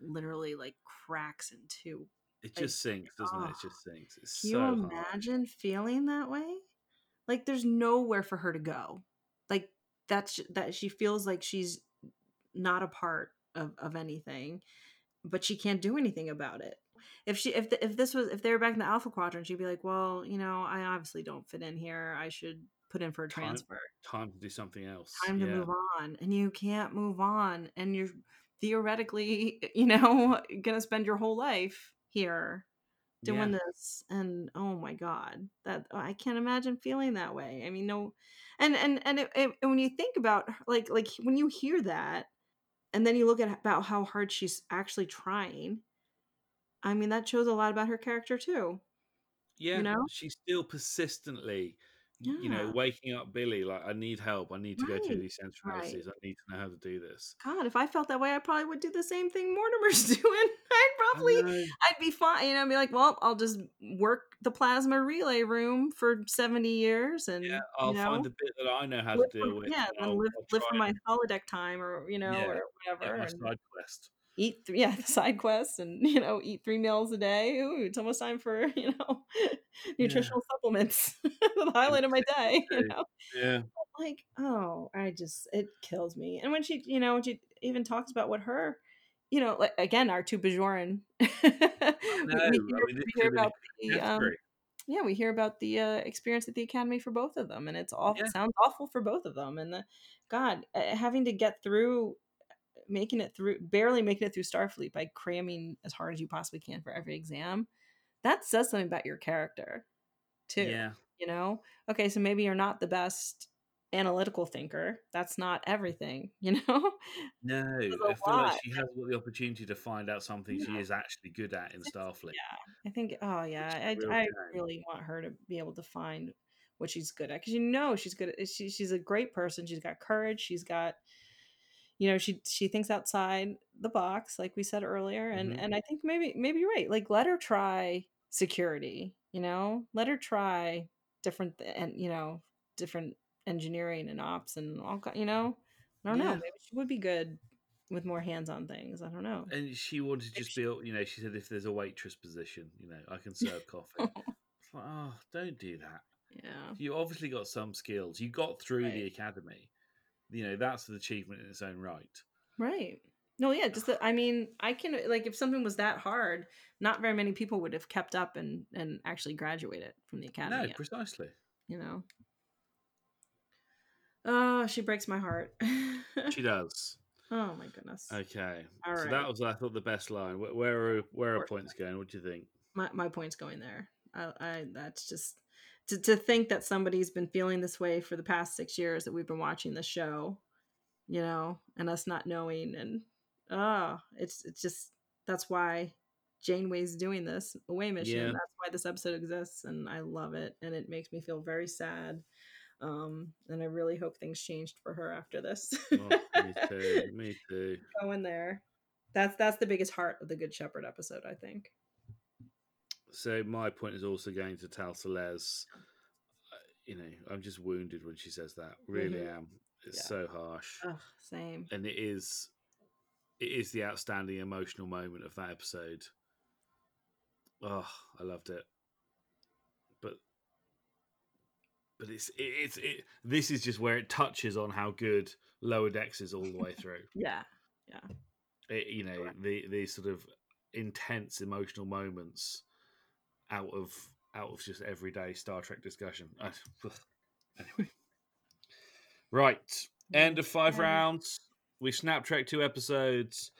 literally like cracks in two. It Like, just sinks, doesn't it? It oh, just sinks. It's Can so you hard. imagine feeling that way? Like there's nowhere for her to go. Like that's that she feels like she's not a part of of anything, but she can't do anything about it. If she if the, if this was if they were back in the alpha quadrant, she'd be like, "Well, you know, I obviously don't fit in here. I should put in for a transfer. Time to do something else. Time to yeah. move on." And you can't move on, and you're theoretically, you know, gonna spend your whole life here doing Yeah. this and oh my god that i can't imagine feeling that way i mean no and and and, it, it, and when you think about like like when you hear that and then you look at about how hard she's actually trying i mean that shows a lot about her character too Yeah, you know? she's still persistently, you know, waking up Billy like, I need help. I need to go through these central right. I need to know how to do this. god if i felt that way i probably would do the same thing mortimer's doing i'd probably. I'd be fine. You know, I'd be like, well, I'll just work the plasma relay room for 70 years and, Yeah, I'll you know, find the bit that I know how to deal with. yeah, and and live, live for my holodeck time or, you know, Yeah, or whatever. my side quest. Eat, th- yeah, the side quests and, you know, eat three meals a day. Ooh, it's almost time for, you know, nutritional supplements. the highlight of my day, you know? Yeah, like oh i just it kills me and when she you know when she even talks about what her you know like again our two bajoran we, no, we I hear, mean, we hear about the um, yeah we hear about the uh, experience at the academy for both of them and it's awful Yeah. sounds awful for both of them and the god having to get through making it through barely making it through starfleet by cramming as hard as you possibly can for every exam that says something about your character too Yeah, you know? Okay so maybe you're not the best analytical thinker that's not everything you know? No, I feel like she has got the opportunity to find out something she is actually good at in Starfleet. yeah i think oh yeah i, I really want her to be able to find what she's good at because you know she's good at she, she's a great person she's got courage she's got you know she she thinks outside the box like we said earlier and Mhm. and i think maybe maybe you're right like let her try security you know let her try different and you know different engineering and ops and all you know i don't know maybe she would be good with more hands-on things i don't know And she wanted to just be, you know, she said if there's a waitress position, you know, I can serve coffee. Like, oh, don't do that. yeah You obviously got some skills. You got through the academy. You know, that's an achievement in its own right. Right. No, yeah, just that I mean, I can like if something was that hard, not very many people would have kept up and and actually graduated from the academy. no, yet, precisely. you know. Oh, she breaks my heart. She does. oh my goodness. Okay. All so right. that was, I thought, the best line. Where, where are where are points going? What do you think? My my point's going there. I, I that's just to to think that somebody's been feeling this way for the past six years that we've been watching the show, you know, and us not knowing and oh, it's it's just that's why Janeway's doing this away mission. Yeah. That's why this episode exists, and I love it, and it makes me feel very sad. Um, and I really hope things changed for her after this. Oh, me too. Me too. Going there. That's that's the biggest heart of the Good Shepherd episode, I think. So my point is also going to Tal Celes. Uh, You know, I'm just wounded when she says that. Really Mhm. am. It's Yeah. so harsh, Ugh, same. and it is. It is the outstanding emotional moment of that episode. Oh, I loved it. But but it's it, it's it. This is just where it touches on how good Lower Decks is all the way through. Yeah. it, you know the these sort of intense emotional moments out of out of just everyday Star Trek discussion. Anyway, right. End of five Okay. rounds. We Snap Trek two episodes.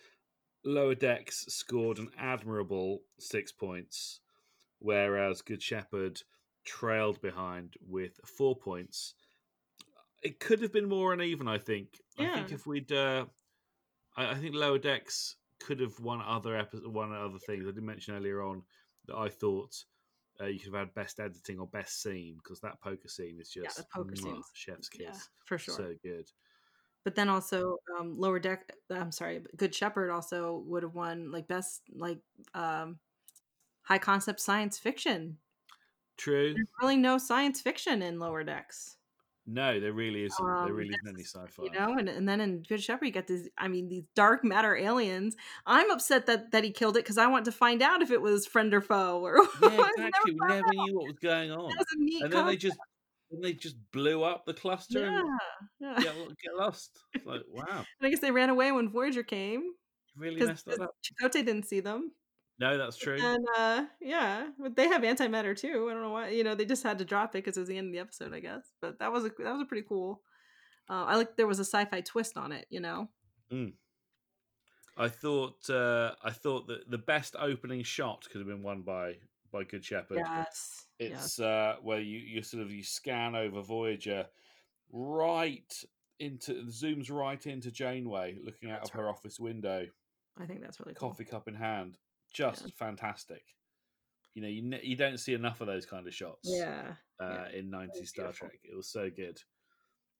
Lower Decks scored an admirable six points, whereas Good Shepherd trailed behind with four points. It could have been more uneven, I think. I think if we'd, uh, I, I think Lower Decks could have won other epi- one other things. I did mention earlier on that I thought uh, you could have had best editing or best scene because that poker scene is just the poker mwah, chef's kiss. Yeah, for sure. So good. but then also um lower deck i'm sorry good shepherd also would have won like best like um high concept science fiction True. there's really no science fiction in lower decks No, there really isn't. there Um, really isn't any sci-fi. You know, and, and then in Good Shepherd, you got these. I mean, these dark matter aliens. I'm upset that that he killed it because I want to find out if it was friend or foe or. Yeah, exactly. We never knew what was going on, That was a neat and then they just then they just blew up the cluster Yeah, and yeah. get, get lost. It's like wow, And I guess they ran away when Voyager came really messed that up. Chakotay didn't see them. No, that's true. And uh, yeah, but they have antimatter too. I don't know why. You know, they just had to drop it because it was the end of the episode, I guess. But that was a that was a pretty cool. Uh, I like there was a sci-fi twist on it. You know. I thought uh, I thought that the best opening shot could have been won by by Good Shepherd. Yes. yes. It's uh, where you you sort of you scan over Voyager right into zooms right into Janeway looking out That's of her office window, I think that's really cool. coffee cup in hand. Just fantastic. You know, you you don't see enough of those kind of shots. Yeah. uh, yeah. in 90s Star beautiful. Trek. It was so good.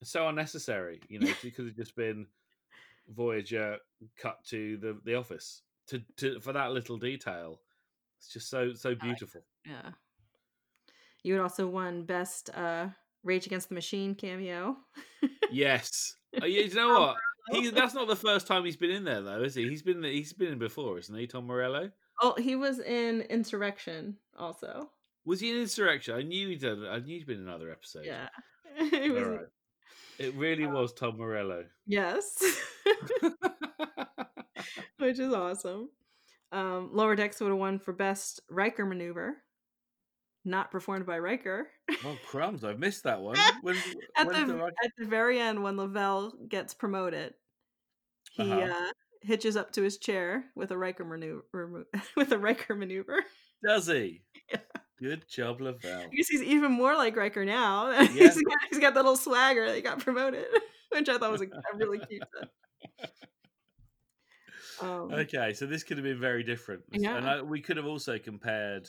So unnecessary, you know, it could have just been Voyager cut to the, the office to, to for that little detail. It's just so so beautiful. Yeah. You had also won best uh Rage Against the Machine cameo. Yes. You you know what? He, that's not the first time he's been in there though, is he? He's been he's been in before, isn't he? Tom Morello. Oh, he was in Insurrection also. Was he in Insurrection? I knew he'd done. I knew he'd been in another episode. Yeah. He was, right. It really was Tom Morello. Yes. Which is awesome. Um, Lower Decks would have won for best Riker maneuver. Not performed by Riker. Oh crumbs! I've missed that one. When, At when's the, at the very end, when Lavelle gets promoted, he Uh-huh. uh, hitches up to his chair with a Riker maneuver. With a Riker maneuver. Does he? Good job, Lavelle. Guess he's even more like Riker now. Yeah. he's, got, he's got that little swagger that he got promoted, which I thought was a, a really cute. Um, Okay, so this could have been very different, and I, we could have also compared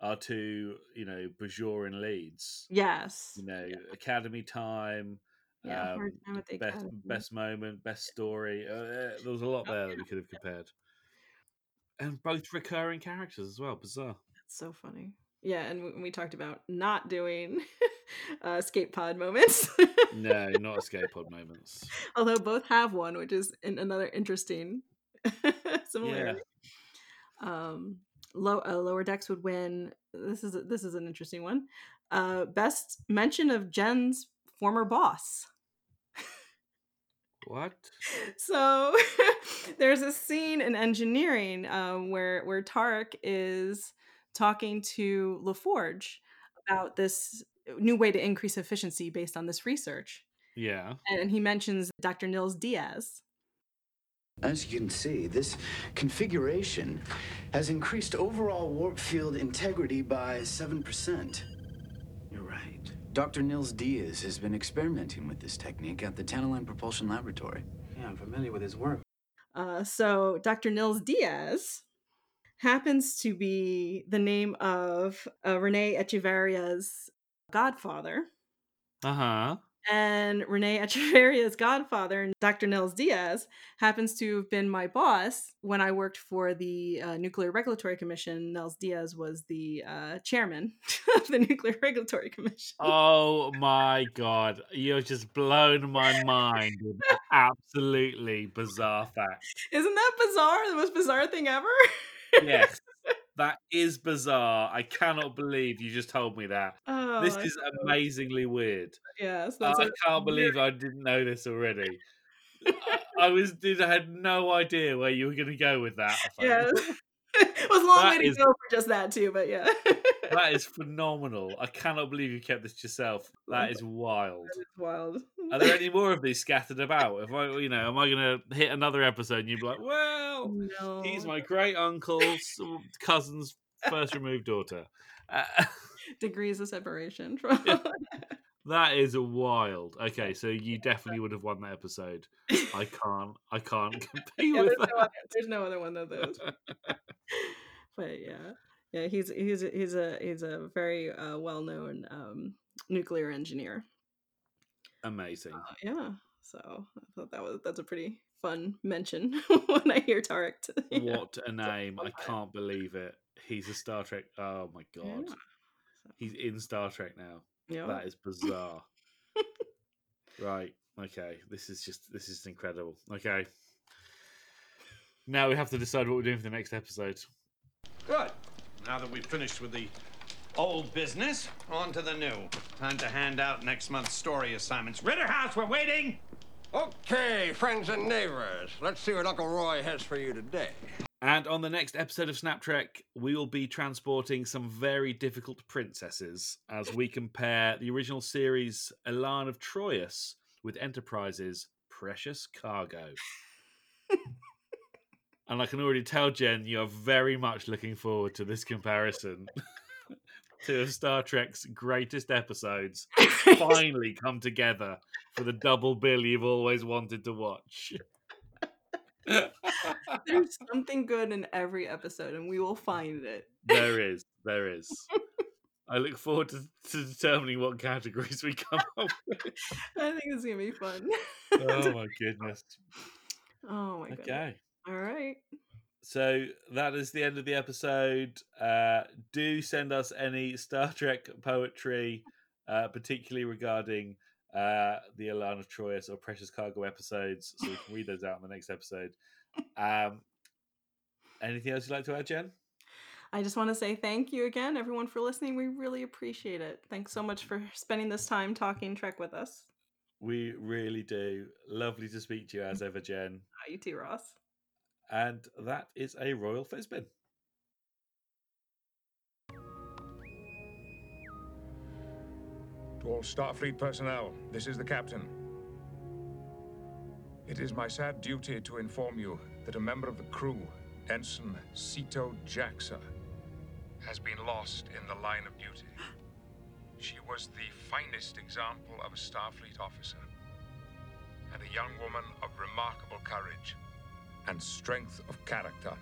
our to you know, Bajoran leads. Yes. You know, Academy time. Yeah, um, best Academy. best moment, best story. Uh, uh, there was a lot there that we could have compared, and both recurring characters as well. Bizarre. That's so funny. Yeah, and we, we talked about not doing uh, escape pod moments. No, not escape pod moments. Although both have one, which is in another interesting similarity. Um, low, uh, lower decks would win. This is a, this is an interesting one. Uh, best mention of Jen's former boss. What? So there's a scene in engineering um, where where Taurik is talking to LaForge about this new way to increase efficiency based on this research, Yeah. and he mentions Dr. Nils Diaz. As you can see, this configuration has increased overall warp field integrity by 7%. You're right. Dr. Nils Diaz has been experimenting with this technique at the Tantaline Propulsion Laboratory. Yeah, I'm familiar with his work. Uh, so Dr. Nils Diaz happens to be the name of uh, Rene Echevarria's godfather. Uh huh. And Rene Echevarria's godfather, Dr. Nels Diaz, happens to have been my boss when I worked for the uh, Nuclear Regulatory Commission. Nels Diaz was the uh, chairman of the Nuclear Regulatory Commission. Oh my god, you're just blown my mind with absolutely bizarre fact. Isn't that bizarre? The most bizarre thing ever? Yes, that is bizarre. I cannot believe you just told me that. Oh, this is amazingly weird. Yes, I can't believe I didn't know this already. I, I was did I had no idea where you were going to go with that. I. Yes. It was a long That way to is- go for just that too, but yeah. that is phenomenal. I cannot believe you kept this to yourself. That is wild. It's wild. Are there any more of these scattered about? If I, you know, am I going to hit another episode and you'd be like, well, no. he's my great uncle's cousin's first removed daughter. Uh, degrees of separation from that is wild. Okay, so you definitely would have won that episode. I can't, I can't compete yeah, with there's that. no, other, there's no other one of those. But yeah. Yeah, he's he's a- he's a he's a very uh, well known um, nuclear engineer. Amazing. Uh, yeah, so I thought that was that's a pretty fun mention when I hear Taurik. you. What a name! I can't believe it. He's a Star Trek. Oh my god, Yeah. he's in Star Trek now. Yeah. That is bizarre. Right. Okay. This is just this is incredible. Okay. Now we have to decide what we're doing for the next episode. Good. Now that we've finished with the old business, on to the new. Time to hand out next month's story assignments. Ritterhouse, we're waiting! Okay, friends and neighbors, let's see what Uncle Roy has for you today. And on the next episode of Snap Trek, we will be transporting some very difficult princesses as we compare the original series Elaan of Troyius with Enterprise's Precious Cargo. and I can already tell, Jen, you are very much looking forward to this comparison. Two of Star Trek's greatest episodes finally come together for the double bill you've always wanted to watch. There's something good in every episode, and we will find it. There is, there is. I look forward to, to determining what categories we come up with. I think it's gonna be fun. Oh my goodness. Oh my god. Okay. All right. So that is the end of the episode. Uh, do send us any Star Trek poetry, uh, particularly regarding uh, the Alana Troyes or Precious Cargo episodes, so we can read those out in the next episode. Um, anything else you'd like to add, Jen? I just want to say thank you again, everyone, for listening. We really appreciate it. Thanks so much for spending this time talking Trek with us. We really do. Lovely to speak to you as ever, Jen. Hi, you too, Ross. And that is a Royal Fizbin. To all Starfleet personnel, this is the captain. It is my sad duty to inform you that a member of the crew, Ensign Sito Jaxa, has been lost in the line of duty. She was the finest example of a Starfleet officer, and a young woman of remarkable courage and strength of character.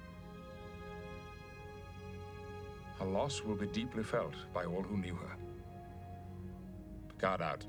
Her loss will be deeply felt by all who knew her. Picard out.